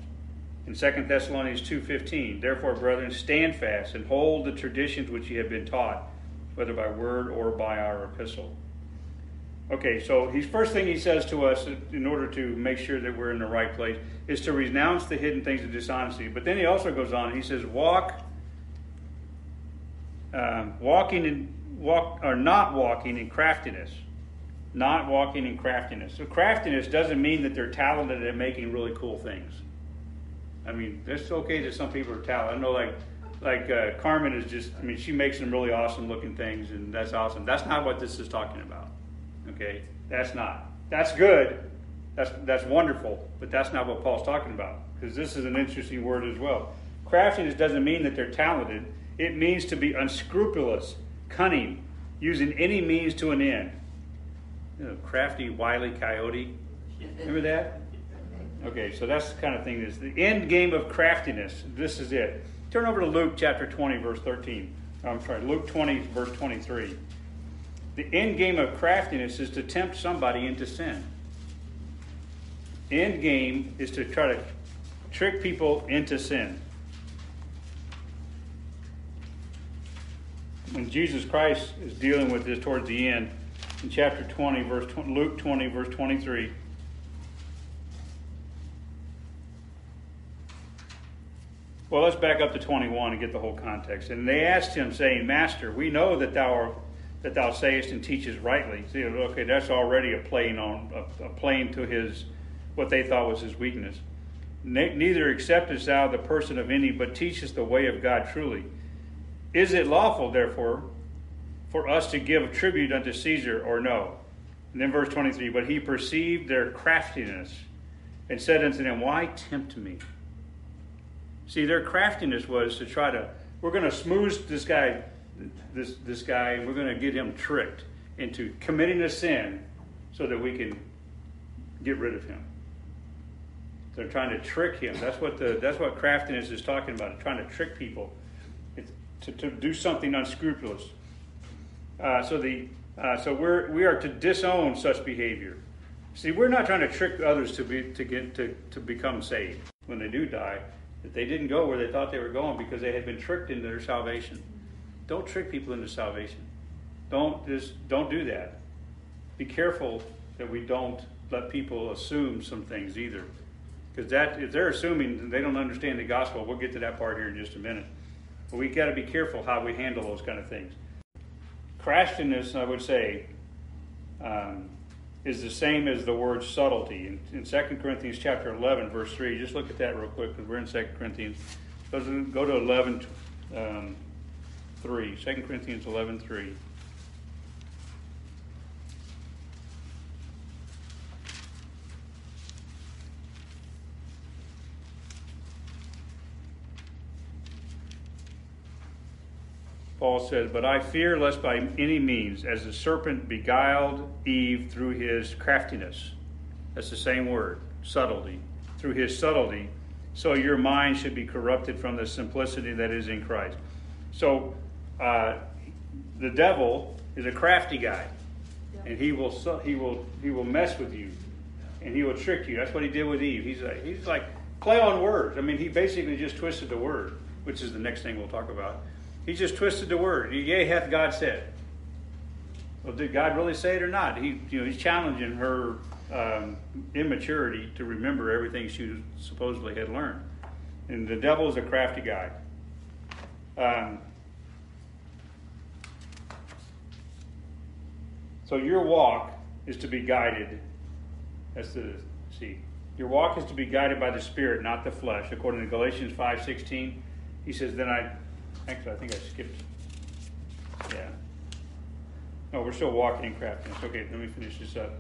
In Second Thessalonians two fifteen. Therefore, brethren, stand fast and hold the traditions which ye have been taught, whether by word or by our epistle. Okay, so he's first thing he says to us in order to make sure that we're in the right place is to renounce the hidden things of dishonesty. But then he also goes on. He says, "Walk, um, walking in walk or not walking in craftiness, not walking in craftiness. So craftiness doesn't mean that they're talented at making really cool things. I mean, it's okay that some people are talented. I know, like like uh, Carmen is just. I mean, she makes some really awesome looking things, and that's awesome. That's not what this is talking about. Okay, that's not. That's good. That's that's wonderful, but that's not what Paul's talking about. Because this is an interesting word as well. Craftiness doesn't mean that they're talented. It means to be unscrupulous, cunning, using any means to an end. You know, crafty, wily coyote. Remember that? Okay, so that's the kind of thing. Is the end game of craftiness. This is it. Turn over to Luke chapter 20, verse 13. I'm sorry, Luke 20, verse 23. The end game of craftiness is to tempt somebody into sin. End game is to try to trick people into sin. When Jesus Christ is dealing with this towards the end, in chapter 20, verse 20, Luke 20, verse 23. Well, let's back up to 21 and get the whole context. And they asked him, saying, Master, we know that thou art that thou sayest and teachest rightly. See, okay, that's already a playing on a, a to his what they thought was his weakness. Ne- neither acceptest thou the person of any, but teachest the way of God truly. Is it lawful, therefore, for us to give tribute unto Caesar or no? And then verse 23 But he perceived their craftiness and said unto them, Why tempt me? See, their craftiness was to try to, we're going to smooth this guy this this guy, we're going to get him tricked into committing a sin so that we can get rid of him. They're trying to trick him. That's what the that's what craftiness is talking about. Trying to trick people it's to, to do something unscrupulous. Uh, so the uh, so we're we are to disown such behavior. See, we're not trying to trick others to be to get to, to become saved when they do die. That they didn't go where they thought they were going because they had been tricked into their salvation. Don't trick people into salvation. Don't just don't do that. Be careful that we don't let people assume some things either. Because that if they're assuming they don't understand the gospel, we'll get to that part here in just a minute. But we got to be careful how we handle those kind of things. Craftiness, I would say, um, is the same as the word subtlety. In, in 2 Corinthians chapter 11, verse 3, just look at that real quick because we're in 2 Corinthians. Go to, go to 11, um, 3. 2 Corinthians 11 3. Paul says, But I fear lest by any means, as the serpent beguiled Eve through his craftiness, that's the same word, subtlety, through his subtlety, so your mind should be corrupted from the simplicity that is in Christ. So uh, the devil is a crafty guy, and he will he will he will mess with you, and he will trick you. That's what he did with Eve. He's like he's like play on words. I mean, he basically just twisted the word, which is the next thing we'll talk about. He just twisted the word. Yea, hath God said. Well, did God really say it or not? He, you know, he's challenging her um, immaturity to remember everything she supposedly had learned. And the devil is a crafty guy. Um, so your walk is to be guided. That's the see. Your walk is to be guided by the Spirit, not the flesh, according to Galatians five sixteen. He says, "Then I." Actually, I think I skipped. Yeah. No, we're still walking in craftiness. Okay, let me finish this up.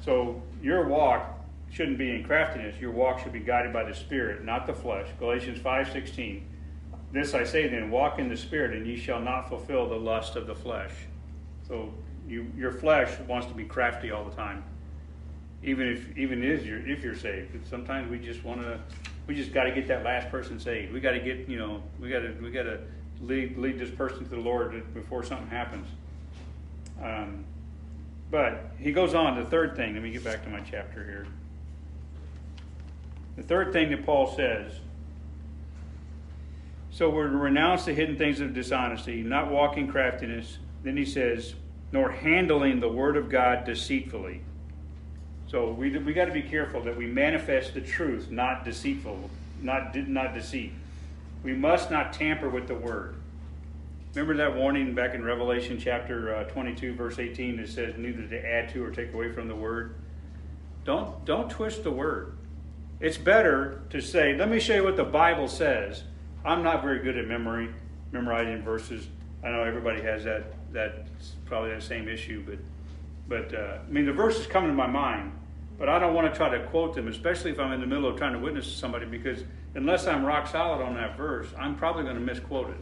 So your walk shouldn't be in craftiness. Your walk should be guided by the Spirit, not the flesh. Galatians five sixteen. This I say then: Walk in the Spirit, and ye shall not fulfill the lust of the flesh. So you, your flesh wants to be crafty all the time, even if even is you're, if you're saved. Sometimes we just want to. We just got to get that last person saved. We got to get you know. We got to we got to lead lead this person to the Lord before something happens. Um, but he goes on, the third thing, let me get back to my chapter here. The third thing that Paul says so we're renounce the hidden things of dishonesty, not walking craftiness. Then he says, nor handling the word of God deceitfully. So we, we got to be careful that we manifest the truth, not deceitful, not, not deceit. We must not tamper with the word. Remember that warning back in Revelation chapter uh, 22, verse 18, that says, neither to add to or take away from the word? Don't, don't twist the word. It's better to say, let me show you what the Bible says. I'm not very good at memory, memorizing verses. I know everybody has that, that probably that same issue, but, but uh, I mean, the verses come to my mind, but I don't want to try to quote them, especially if I'm in the middle of trying to witness to somebody, because unless I'm rock solid on that verse, I'm probably going to misquote it.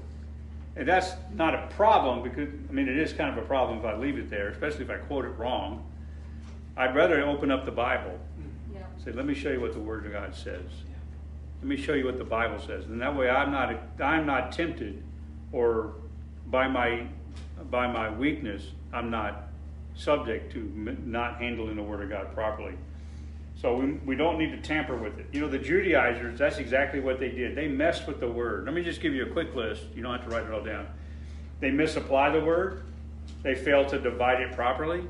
And that's not a problem because, I mean, it is kind of a problem if I leave it there, especially if I quote it wrong. I'd rather open up the Bible. Yeah. Say, let me show you what the Word of God says. Let me show you what the Bible says. And that way I'm not, I'm not tempted or by my, by my weakness, I'm not subject to not handling the Word of God properly. So we, we don't need to tamper with it. You know, the Judaizers, that's exactly what they did. They messed with the word. Let me just give you a quick list. You don't have to write it all down. They misapply the word. They fail to divide it properly.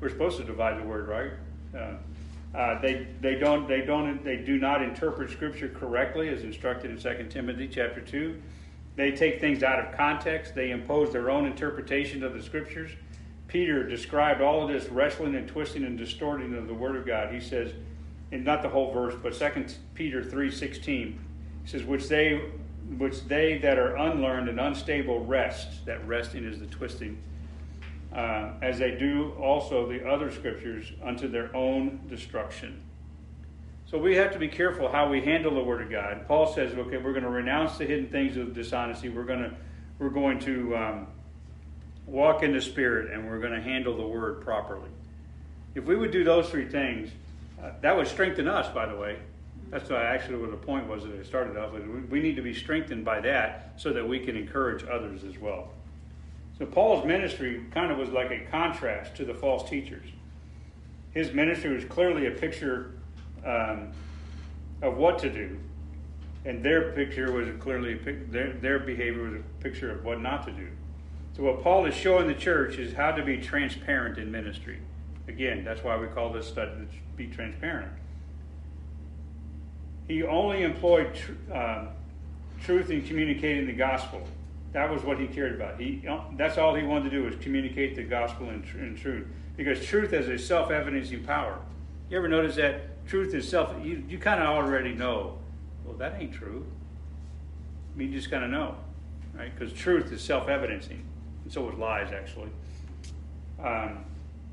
We're supposed to divide the word, right? Uh, uh, they, they don't they don't they do not interpret scripture correctly as instructed in 2 Timothy chapter 2. They take things out of context. They impose their own interpretation of the scriptures. Peter described all of this wrestling and twisting and distorting of the Word of God. He says, and not the whole verse, but 2 Peter 3.16, he says, which they, which they that are unlearned and unstable wrest, that wresting is the twisting, uh, as they do also the other scriptures unto their own destruction. So we have to be careful how we handle the Word of God. Paul says, okay, we're going to renounce the hidden things of dishonesty. We're going to, we're going to um, walk in the Spirit, and we're going to handle the Word properly. If we would do those three things, uh, that would strengthen us, by the way. That's why actually what the point was that I started off with. We, we need to be strengthened by that so that we can encourage others as well. So Paul's ministry kind of was like a contrast to the false teachers. His ministry was clearly a picture um, of what to do, and their picture was clearly their, their behavior was a picture of what not to do. So what Paul is showing the church is how to be transparent in ministry. Again, that's why we call this study be transparent. He only employed tr- um, truth in communicating the gospel. That was what he cared about. He, that's all he wanted to do was communicate the gospel in, tr- in truth. Because truth has a self-evidencing power. You ever notice that truth is self? You, you kind of already know. Well, that ain't true. I mean, you just kind of know, right? Because truth is self-evidencing, and so is lies actually. Um,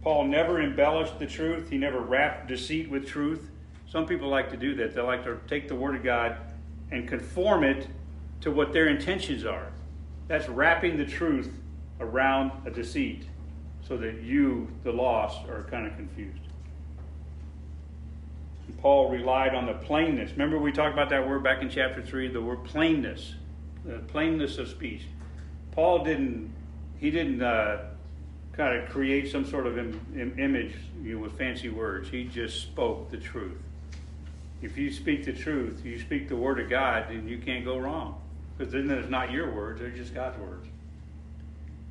Paul never embellished the truth. He never wrapped deceit with truth. Some people like to do that. They like to take the Word of God and conform it to what their intentions are. That's wrapping the truth around a deceit so that you, the lost, are kind of confused. Paul relied on the plainness. Remember, we talked about that word back in chapter 3, the word plainness, the plainness of speech. Paul didn't, he didn't uh, kind of create some sort of Im- Im- image you know, with fancy words. He just spoke the truth. If you speak the truth, you speak the word of God, then you can't go wrong. Because then it's not your words, they're just God's words.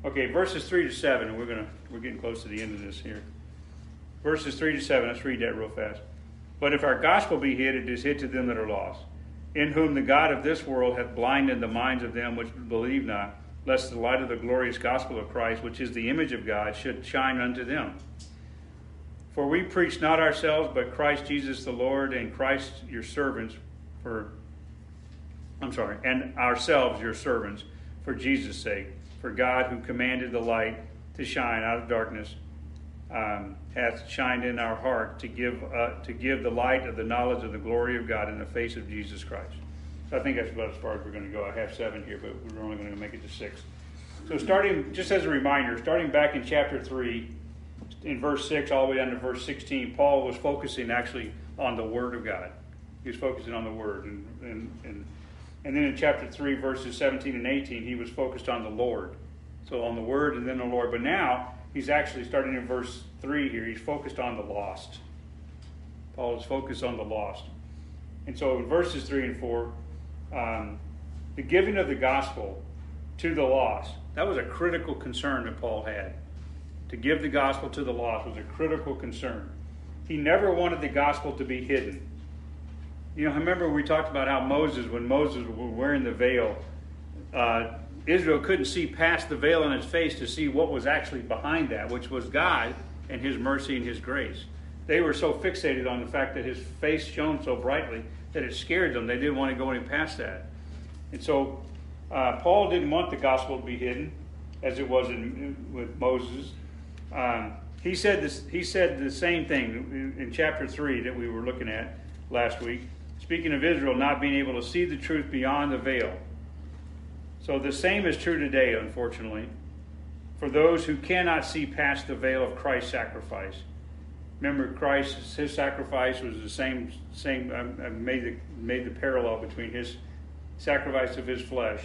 Okay, verses three to seven, and we're gonna we're getting close to the end of this here. Verses three to seven, let's read that real fast. But if our gospel be hid, it is hid to them that are lost, in whom the God of this world hath blinded the minds of them which believe not, lest the light of the glorious gospel of Christ, which is the image of God, should shine unto them. For we preach not ourselves, but Christ Jesus the Lord, and Christ your servants for I'm sorry, and ourselves your servants, for Jesus' sake. For God, who commanded the light to shine out of darkness, um, hath shined in our heart to give uh, to give the light of the knowledge of the glory of God in the face of Jesus Christ. So I think that's about as far as we're going to go. I have seven here, but we're only going to make it to six. So starting, just as a reminder, starting back in chapter three, in verse six all the way down to verse sixteen, Paul was focusing actually on the Word of God. He was focusing on the Word, and and and, and then in chapter three, verses seventeen and eighteen, he was focused on the Lord. So on the Word and then the Lord. But now he's actually starting in verse three here. He's focused on the lost. Paul is focused on the lost, and so in verses three and four, um, the giving of the gospel to the lost. That was a critical concern that Paul had. To give the gospel to the lost was a critical concern. He never wanted the gospel to be hidden. You know, I remember we talked about how Moses, when Moses was wearing the veil, uh, Israel couldn't see past the veil on his face to see what was actually behind that, which was God and his mercy and his grace. They were so fixated on the fact that his face shone so brightly that it scared them. They didn't want to go any past that. And so uh, Paul didn't want the gospel to be hidden, as it was in, with Moses. Um, he said this. He said the same thing in, chapter three that we were looking at last week. Speaking of Israel not being able to see the truth beyond the veil. So the same is true today, unfortunately, for those who cannot see past the veil of Christ's sacrifice. Remember, Christ, his sacrifice was the same. Same. I, I made the made the parallel between his sacrifice of his flesh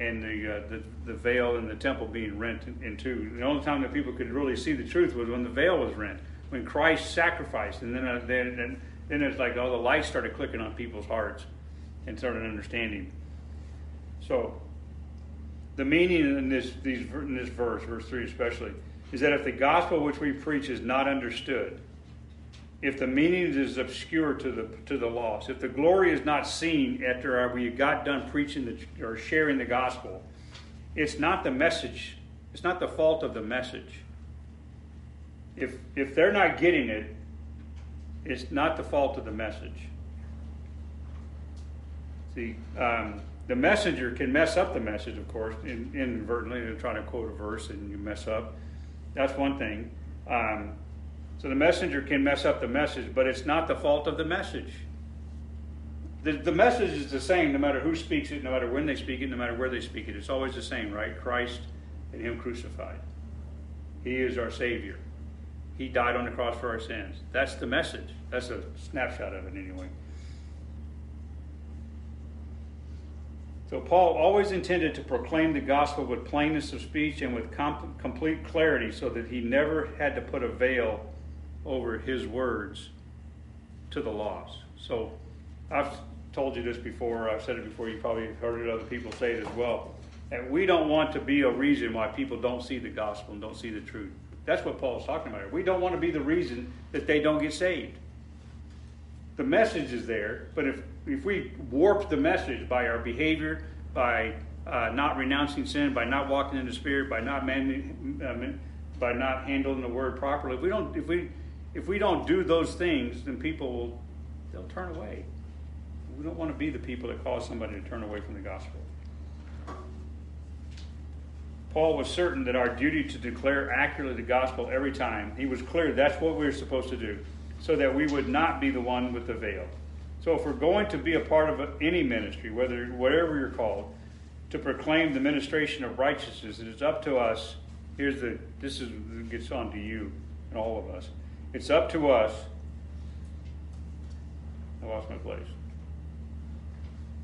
and the, uh, the the veil in the temple being rent in, in two. The only time that people could really see the truth was when the veil was rent, when Christ sacrificed, and then uh, then then, then it's like all the lights started clicking on people's hearts and started understanding. So, the meaning in this these in this verse, verse three especially, is that if the gospel which we preach is not understood, if the meaning is obscure to the to the lost, if the glory is not seen after we got done preaching the, or sharing the gospel, it's not the message. It's not the fault of the message. If if they're not getting it, it's not the fault of the message. See, um, the messenger can mess up the message, of course, in, inadvertently, and trying to quote a verse and you mess up. That's one thing. Um, so the messenger can mess up the message, but it's not the fault of the message. The, the message is the same no matter who speaks it, no matter when they speak it, no matter where they speak it. It's always the same, right? Christ and Him crucified. He is our Savior. He died on the cross for our sins. That's the message. That's a snapshot of it, anyway. So Paul always intended to proclaim the gospel with plainness of speech and with com- complete clarity so that he never had to put a veil over his words to the lost. So I've told you this before, I've said it before, you probably heard it other people say it as well. And we don't want to be a reason why people don't see the gospel and don't see the truth. That's what Paul's talking about. We don't want to be the reason that they don't get saved. The message is there, but if, if we warp the message by our behavior, by uh, not renouncing sin, by not walking in the Spirit, by not man, uh, by not handling the word properly, if we don't, if we, if we don't do those things, then people will, they'll turn away. We don't want to be the people that cause somebody to turn away from the gospel. Paul was certain that our duty to declare accurately the gospel every time. He was clear that's what we were supposed to do, so that we would not be the one with the veil. So if we're going to be a part of any ministry, whether whatever you're called, to proclaim the ministration of righteousness. It is up to us. Here's the, this is, gets on to you and all of us. It's up to us. I lost my place.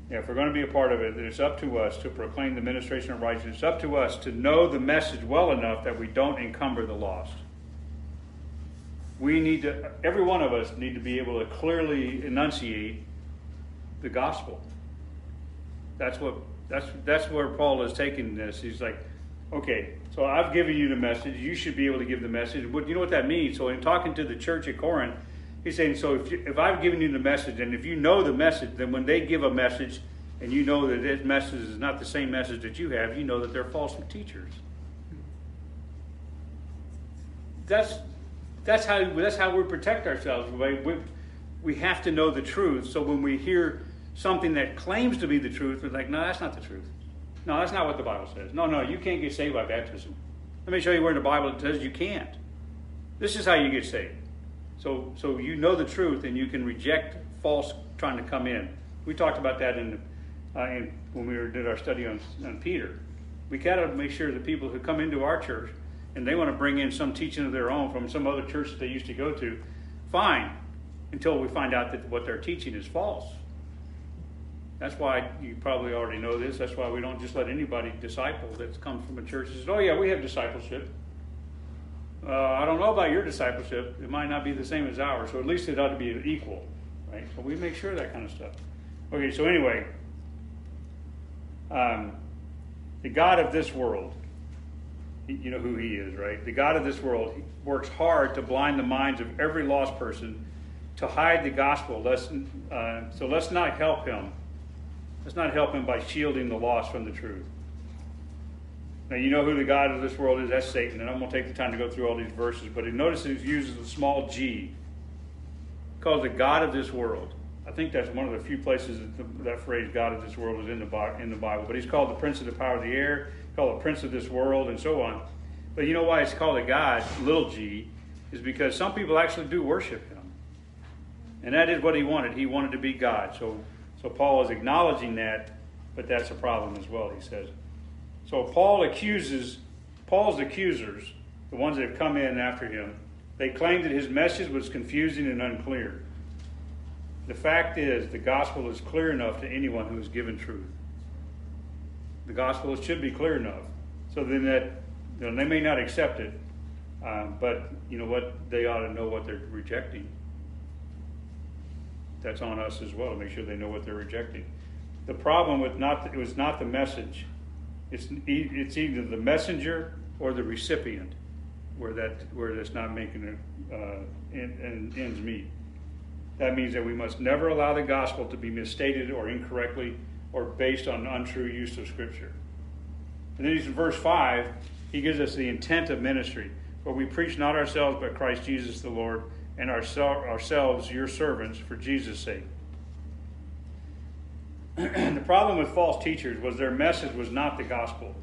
Yeah, if we're going to be a part of it, then it's up to us to proclaim the ministration of righteousness. It's up to us to know the message well enough that we don't encumber the lost. We need to, every one of us need to be able to clearly enunciate the gospel. That's what that's that's where Paul is taking this. He's like, okay, so I've given you the message. You should be able to give the message. What you know what that means? So in talking to the church at Corinth, he's saying, so if you, if I've given you the message, and if you know the message, then when they give a message, and you know that this message is not the same message that you have, you know that they're false teachers. That's that's how that's how we protect ourselves. We, we, we have to know the truth. So when we hear something that claims to be the truth, we're like, no, that's not the truth. No, that's not what the Bible says. No, no, you can't get saved by baptism. Let me show you where in the Bible it says you can't. This is how you get saved. So, so you know the truth and you can reject false trying to come in. We talked about that in, uh, in when we were, did our study on, on Peter. We got to make sure the people who come into our church and they want to bring in some teaching of their own from some other church that they used to go to, fine, until we find out that what they're teaching is false. That's why you probably already know this. That's why we don't just let anybody disciple that comes from a church and says, "Oh yeah, we have discipleship." Uh, I don't know about your discipleship. It might not be the same as ours, so at least it ought to be equal, right? So we make sure that kind of stuff. Okay, so anyway, um, the God of this world, you know who He is, right? The God of this world works hard to blind the minds of every lost person to hide the gospel. Let's, uh, so let's not help him Let's not help him by shielding the lost from the truth. Now, you know who the God of this world is? That's Satan. And I'm going to take the time to go through all these verses. But notice he uses a small g. Called the God of this world. I think that's one of the few places that the, that phrase "God of this world" is in the in the Bible. But he's called the Prince of the power of the air, called the Prince of this world, and so on. But you know why it's called a God, little g, is because some people actually do worship him, and that is what he wanted. He wanted to be God. So so Paul is acknowledging that, but that's a problem as well, he says. So Paul accuses, Paul's accusers, the ones that have come in after him, they claim that his message was confusing and unclear. The fact is, the gospel is clear enough to anyone who is given truth. The gospel should be clear enough. So then that you know, they may not accept it, um, but you know what? They ought to know what they're rejecting that's on us as well to make sure they know what they're rejecting. The problem with not it was not the message. It's it's either the messenger or the recipient where that where that's not making it uh, in, in, ends meet. That means that we must never allow the gospel to be misstated or incorrectly or based on untrue use of Scripture. And then he's in verse five. He gives us the intent of ministry, for we preach not ourselves but Christ Jesus the Lord and ourselves your servants for Jesus' sake. the problem with false teachers was their message was not the gospel.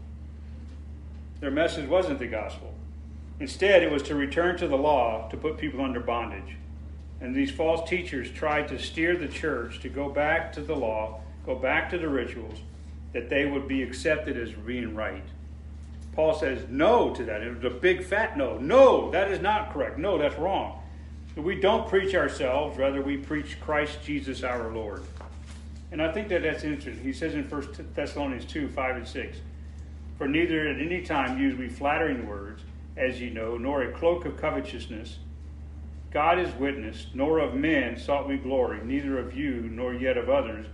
Their message wasn't the gospel. Instead, it was to return to the law to put people under bondage. And these false teachers tried to steer the church to go back to the law, go back to the rituals, that they would be accepted as being right. Paul says no to that. It was a big fat no. No, that is not correct. No, that's wrong. We don't preach ourselves, rather, we preach Christ Jesus our Lord. And I think that that's interesting. He says in 1 Thessalonians 2 5 and 6 For neither at any time use we flattering words, as ye know, nor a cloak of covetousness. God is witness, nor of men sought we glory, neither of you, nor yet of others,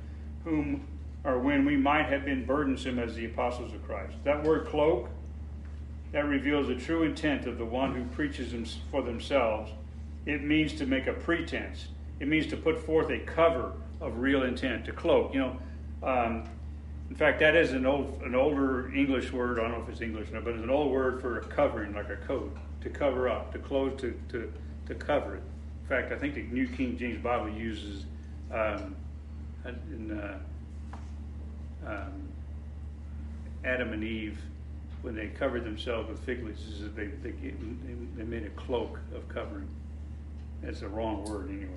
whom or when we might have been burdensome as the apostles of Christ. That word cloak, that reveals the true intent of the one who preaches them for themselves it means to make a pretense. It means to put forth a cover of real intent, to cloak. You know, um, in fact, that is an old, an older English word. I don't know if it's English not, but it's an old word for a covering, like a coat, to cover up, to close, to to to cover it. In fact, I think the New King James Bible uses um, in uh, um, Adam and Eve when they covered themselves with fig leaves, they, they, they made a cloak of covering. That's the wrong word anyway.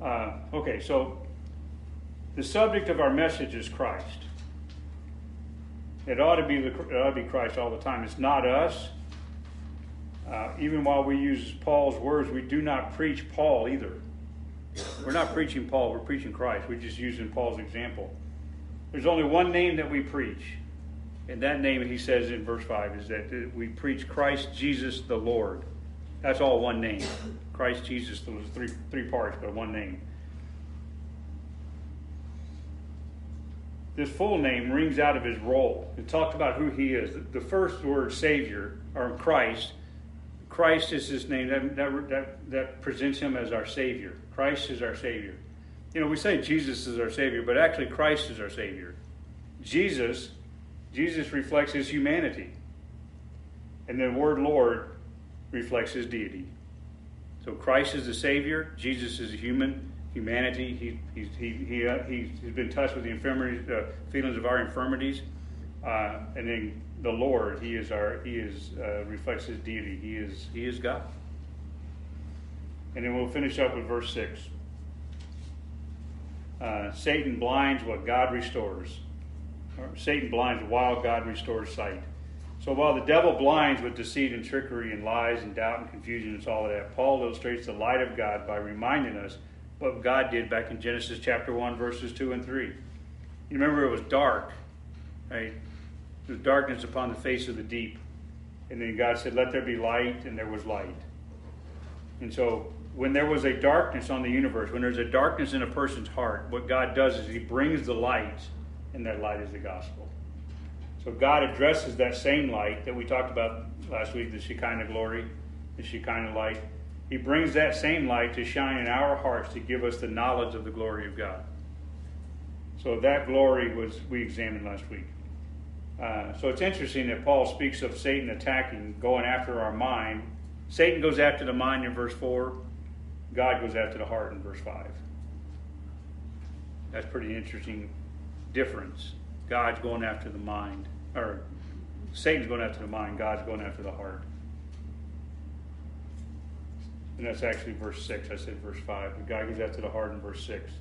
Uh, okay, so the subject of our message is Christ. It ought to be it ought to be Christ all the time. It's not us. Uh, even while we use Paul's words, we do not preach Paul either. We're not preaching Paul, we're preaching Christ. We're just using Paul's example. There's only one name that we preach. And that name, he says in verse 5, is that we preach Christ Jesus the Lord. That's all one name. Christ Jesus, those three, three parts, but one name. This full name rings out of his role. It talks about who he is. The first word, Savior, or Christ, Christ is his name. That, that, that, that presents him as our Savior. Christ is our Savior. You know, we say Jesus is our Savior, but actually Christ is our Savior. Jesus, Jesus reflects his humanity. And the word Lord reflects his deity. So Christ is the Savior, Jesus is a human, humanity. He, he's, he, he, uh, he's been touched with the infirmities, uh, feelings of our infirmities. Uh, and then the Lord, he is our, he is, uh, reflects his deity. He is, he is God. And then we'll finish up with verse 6. Uh, Satan blinds what God restores. Or Satan blinds while God restores sight. So while the devil blinds with deceit and trickery and lies and doubt and confusion and all of that, Paul illustrates the light of God by reminding us what God did back in Genesis chapter 1, verses 2 and 3. You remember it was dark, right? There darkness upon the face of the deep. And then God said, Let there be light, and there was light. And so when there was a darkness on the universe, when there's a darkness in a person's heart, what God does is He brings the light, and that light is the gospel. So God addresses that same light that we talked about last week, the Shekinah glory, the Shekinah light. He brings that same light to shine in our hearts to give us the knowledge of the glory of God. So that glory was we examined last week. Uh, so it's interesting that Paul speaks of Satan attacking, going after our mind. Satan goes after the mind in verse 4. God goes after the heart in verse 5. That's pretty interesting difference. God's going after the mind, or Satan's going after the mind, God's going after the heart. And that's actually verse 6. I said verse 5. But God goes after the heart in verse 6.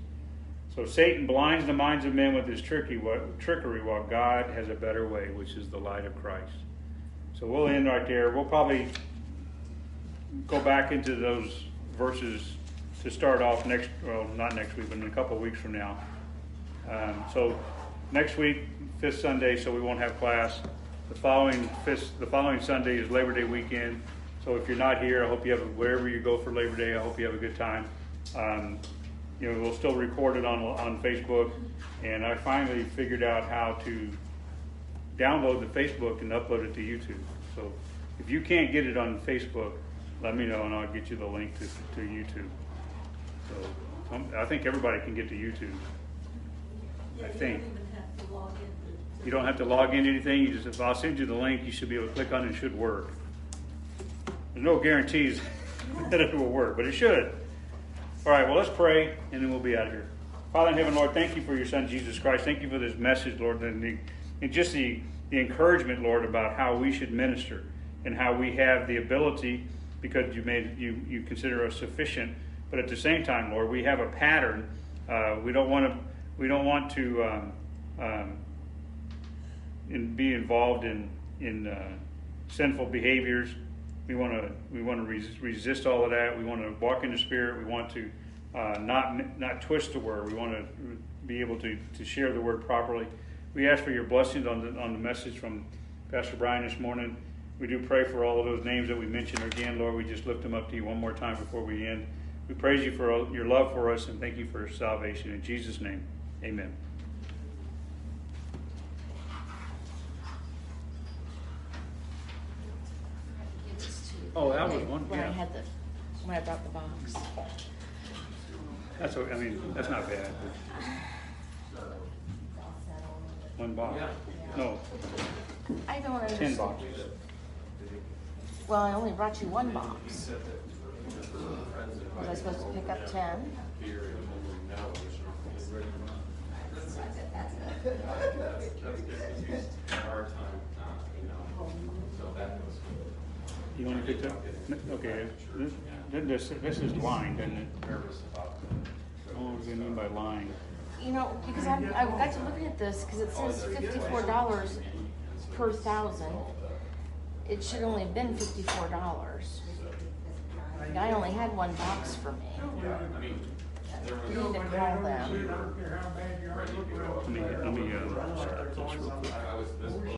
So Satan blinds the minds of men with his tricky, trickery while God has a better way, which is the light of Christ. So we'll end right there. We'll probably go back into those verses to start off next, well, not next week, but in a couple of weeks from now. Um, so next week, fifth Sunday, so we won't have class. The following fifth, the following Sunday is Labor Day weekend. So if you're not here, I hope you have a, wherever you go for Labor Day. I hope you have a good time. Um, you know, we'll still record it on on Facebook, and I finally figured out how to download the Facebook and upload it to YouTube. So if you can't get it on Facebook, let me know and I'll get you the link to, to YouTube. So um, I think everybody can get to YouTube. Yeah, I you don't think. have to log in. You don't have to log into anything. You just if I'll send you the link, you should be able to click on it. It should work. There's no guarantees that it will work, but it should. All right, well, let's pray, and then we'll be out of here. Father in heaven, Lord, thank you for your Son, Jesus Christ. Thank you for this message, Lord, and, the, and just the, the encouragement, Lord, about how we should minister and how we have the ability, because you made you, you consider us sufficient, but at the same time, Lord, we have a pattern. Uh, we don't want to we don't want to um, um, in, be involved in in uh, sinful behaviors. We want to we want to resist, resist all of that. We want to walk in the Spirit. We want to uh, not not twist the word. We want to be able to, to share the word properly. We ask for your blessings on the on the message from Pastor Brian this morning. We do pray for all of those names that we mentioned again, Lord. We just lift them up to you one more time before we end. We praise you for your love for us and thank you for salvation. In Jesus' name, amen. Oh, that was one, When I yeah. had the, when I brought the box. That's, o- I mean, that's not bad. One box. No, I don't ten understand. boxes. Well, I only brought you one box. Was I supposed to pick up ten? Our time, uh, you know, so that was. You only picked up, okay, this, this, this is line, doesn't it? Oh, what do you mean by line? You know, because I, I got to looking at this, because it says fifty-four dollars per thousand. It should only have been fifty-four dollars. Guy only had one box for me. I mean, there was. You need to call them. We were ready to go. Let me, let me, uh, start this real quick. I